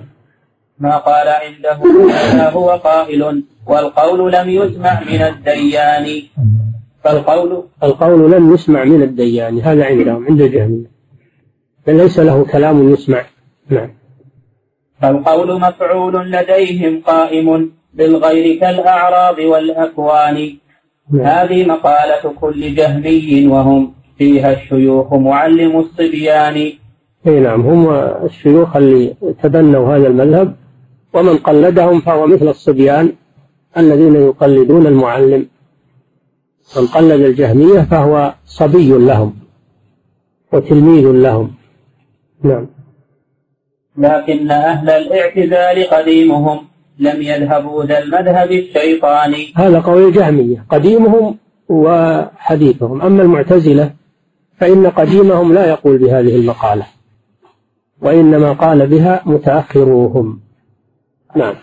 ما قال عندهم ولا هو قائل. والقول لم يسمع من الديان. فالقول القول لم يسمع من الديان هذا عندهم عند الجهمية بل ليس له كلام يسمع. نعم. فالقول مفعول لديهم قائم بالغير كالأعراض والأكوان. هذه مقالة كل جهمي وهم فيها الشيوخ معلم الصبيان. إي نعم هم الشيوخ اللي تبنوا هذا المذهب ومن قلدهم فهو مثل الصبيان الذين يقلدون المعلم. من قلد الجهمية فهو صبي لهم وتلميذ لهم. نعم. لكن أهل الاعتزال قديمهم لم يذهبوا ذا المذهب الشيطاني. هذا قول الجهمية. قديمهم وحديثهم. أما المعتزلة فإن قديمهم لا يقول بهذه المقالة وإنما قال بها متأخروهم. نعم.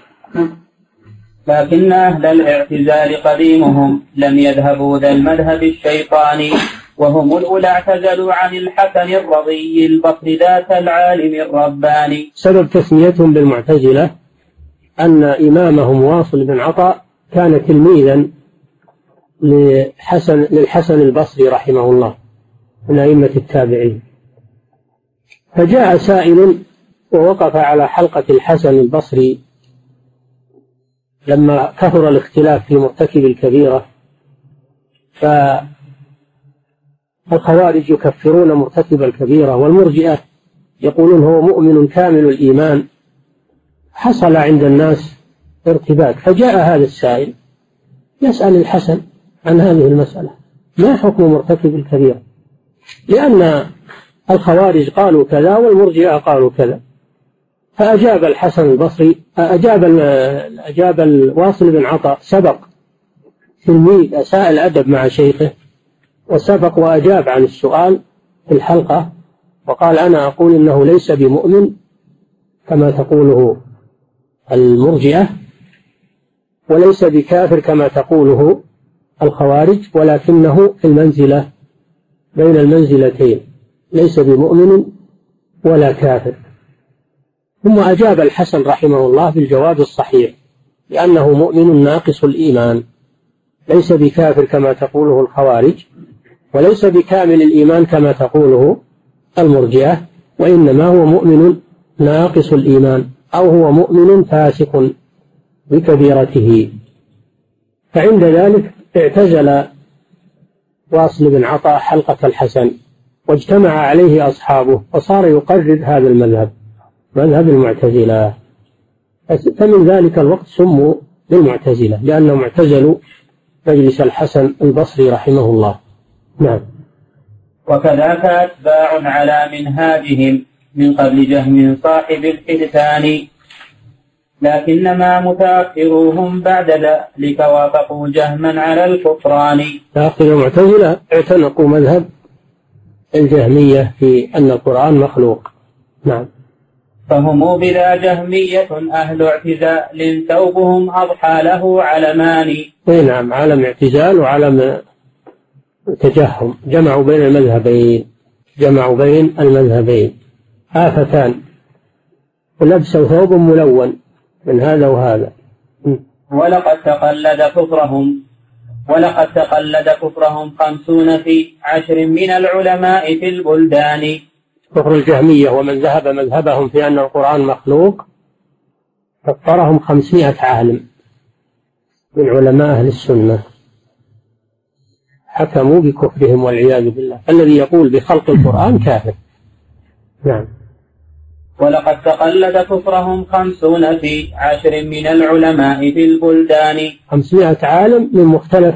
لكن أهل الاعتزال قديمهم لم يذهبوا ذا المذهب الشيطاني وهم الأولى اعتزلوا عن الحسن الرضي البصر ذات العالم الرباني. سبب تسميتهم بالمعتزلة أن إمامهم واصل بن عطاء كان تلميذا لحسن للحسن البصري رحمه الله من أئمة التابعين. فجاء سائل ووقف على حلقة الحسن البصري لما كثر الاختلاف في مرتكب الكبيرة فالخوارج يكفرون مرتكب الكبيرة والمرجئة يقولون هو مؤمن كامل الإيمان حصل عند الناس ارتباك. فجاء هذا السائل يسأل الحسن عن هذه المسألة. ما حكم مرتكب الكبيرة لأن الخوارج قالوا كذا والمرجئة قالوا كذا. فأجاب الحسن البصري أجاب أجاب الواصل بن عطاء سبق تلميذ أساء الأدب مع شيخه وسبق وأجاب عن السؤال في الحلقة وقال أنا أقول إنه ليس بمؤمن كما تقوله المرجئة وليس بكافر كما تقوله الخوارج ولكنه في المنزلة بين المنزلتين ليس بمؤمن ولا كافر. ثم أجاب الحسن رحمه الله بالجواب الصحيح لأنه مؤمن ناقص الإيمان ليس بكافر كما تقوله الخوارج وليس بكامل الإيمان كما تقوله المرجئة وإنما هو مؤمن ناقص الإيمان. أو هو مؤمن فاسق بكبيرته. فعند ذلك اعتزل واصل بن عطاء حلقة الحسن واجتمع عليه أصحابه وصار يقرر هذا المذهب مذهب المعتزلة. فمن ذلك الوقت سموا بالمعتزلة لأنهم اعتزلوا مجلس الحسن البصري رحمه الله. نعم. وكذاك أتباع على منهاجهم. من قبل جهم صاحب الحدثان. لكنما متأخروهم بعد ذلك وافقوا جهما على الكفران. تأخر المعتزلة اعتنقوا مذهب الجهمية في أن القرآن مخلوق. نعم. فهم بلا جهمية أهل اعتزال ثوبهم أضحى له علمان. أي نعم علم اعتزال وعلم تجهم. جمعوا بين المذهبين جمعوا بين المذهبين. آفتان. ولبسوا ثوب ملون من هذا وهذا. ولقد تقلد كفرهم. ولقد تقلد كفرهم خمسون في عشر من العلماء في البلدان. كفر الجهمية ومن ذهب مذهبهم في أن القرآن مخلوق كفرهم خمسمائة عالم من علماء أهل السنة. حكموا بكفرهم والعياذ بالله. الذي يقول بخلق القرآن كافر. نعم. ولقد تقلد كفرهم خمسون في عشر من العلماء في البلدان. خمسمائة عالم من مختلف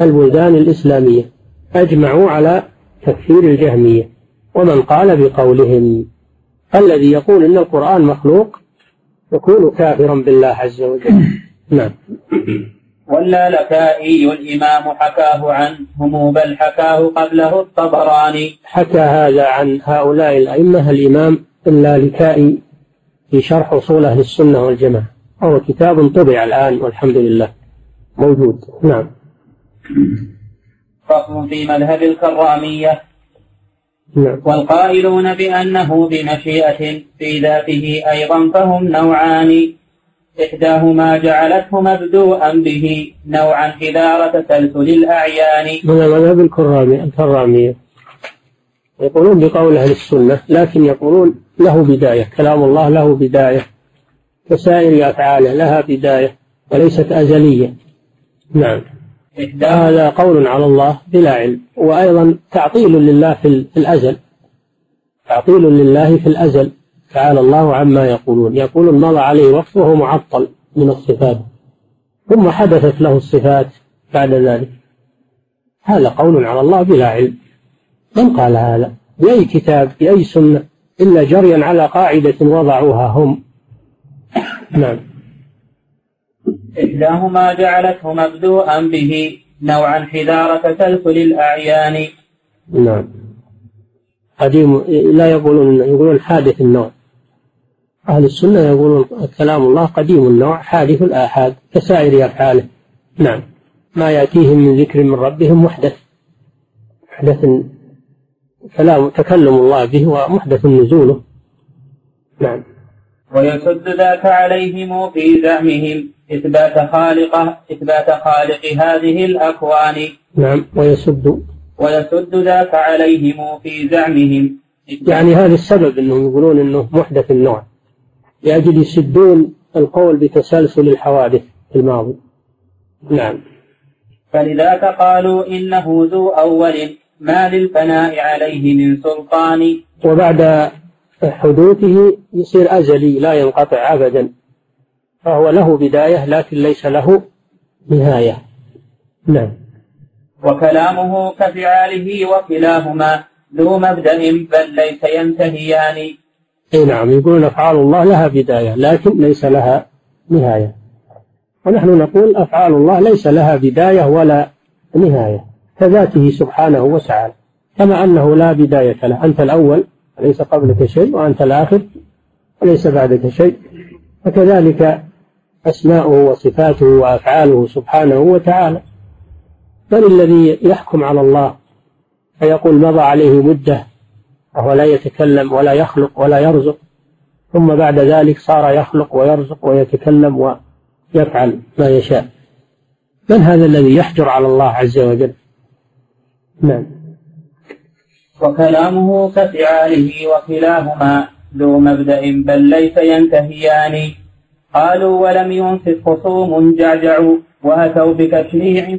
البلدان الإسلامية. أجمعوا على تكفير الجهمية. ومن قال بقولهم الذي يقول إن القرآن مخلوق يكون كافرا بالله عز وجل. نعم. واللالكائي الإمام حكاه عنهم بل حكاه قبله الطبراني. حكى هذا عن هؤلاء الأئمة الإمام اللالكائي في شرح أصول أهل السنة والجماعة. وهو كتاب طبع الآن والحمد لله. موجود. نعم. فصل في مذهب الكرامية. نعم. والقائلون بأنه بمشيئة في ذاته أيضا فهم نوعان. إحداهما جعلته مبدوءا به نوعا حذار تسلسل الأعيان. من مذهب الكرامية الكرامية يقولون بقول أهل السنة لكن يقولون له بداية كلام الله له بداية كسائر أفعاله لها بداية وليست أزلية. نعم. هذا قول على الله بلا علم. وأيضا تعطيل لله في الأزل. تعطيل لله في الأزل. تعالى الله عما يقولون. يقولون مضى عليه وقت وهو معطل من الصفات. ثم حدثت له الصفات بعد ذلك. هذا قول على الله بلا علم. من قال هذا؟ بأي كتاب بأي سنة؟ إلا جريا على قاعدة وضعوها هم. نعم. إحداهما جعلته مبدوءا به نوعا حذار تسلسل الأعيان. نعم. قديم لا يقولون يقولون حادث النوع. أهل السنة يقولون كلام الله قديم النوع حادث الآحاد كسائر أفعاله نعم. ما يأتيهم من ذكر من ربهم محدث. محدث كلام تكلم الله به ومحدث نزوله. نعم. ويسد ذاك عليهم في زعمهم إثبات خالقه إثبات خالق هذه الأكوان. نعم. ويسد. ويسد ذاك عليهم في زعمهم. يعني هذا السبب أنهم يقولون أنه محدث النوع. لأجل يسدون القول بتسلسل الحوادث في الماضي. نعم. فلذاك قالوا إنه ذو أول ما للفناء عليه من سلطان. وبعد حدوثه يصير أزلي لا ينقطع أبدا. فهو له بداية لكن ليس له نهاية. نعم. وكلامه كفعاله وكلاهما ذو مبدأ بل ليس ينتهيان. اي نعم يقولون أفعال الله لها بداية لكن ليس لها نهاية. ونحن نقول أفعال الله ليس لها بداية ولا نهاية كذاته سبحانه وتعالى. كما أنه لا بداية له أنت الأول ليس قبلك شيء وأنت الآخر وليس بعدك شيء. فكذلك أسماؤه وصفاته وأفعاله سبحانه وتعالى. من الذي يحكم على الله فيقول مضى عليه مدة وهو لا يتكلم ولا يخلق ولا يرزق. ثم بعد ذلك صار يخلق ويرزق ويتكلم ويفعل ما يشاء. من هذا الذي يحجر على الله عز وجل؟ نعم. وكلامه كفعاله وكلاهما ذو مبدأ بل ليس ينتهيان. قالوا ولم ينصف خصوم جعجعوا وأتوا بتشريع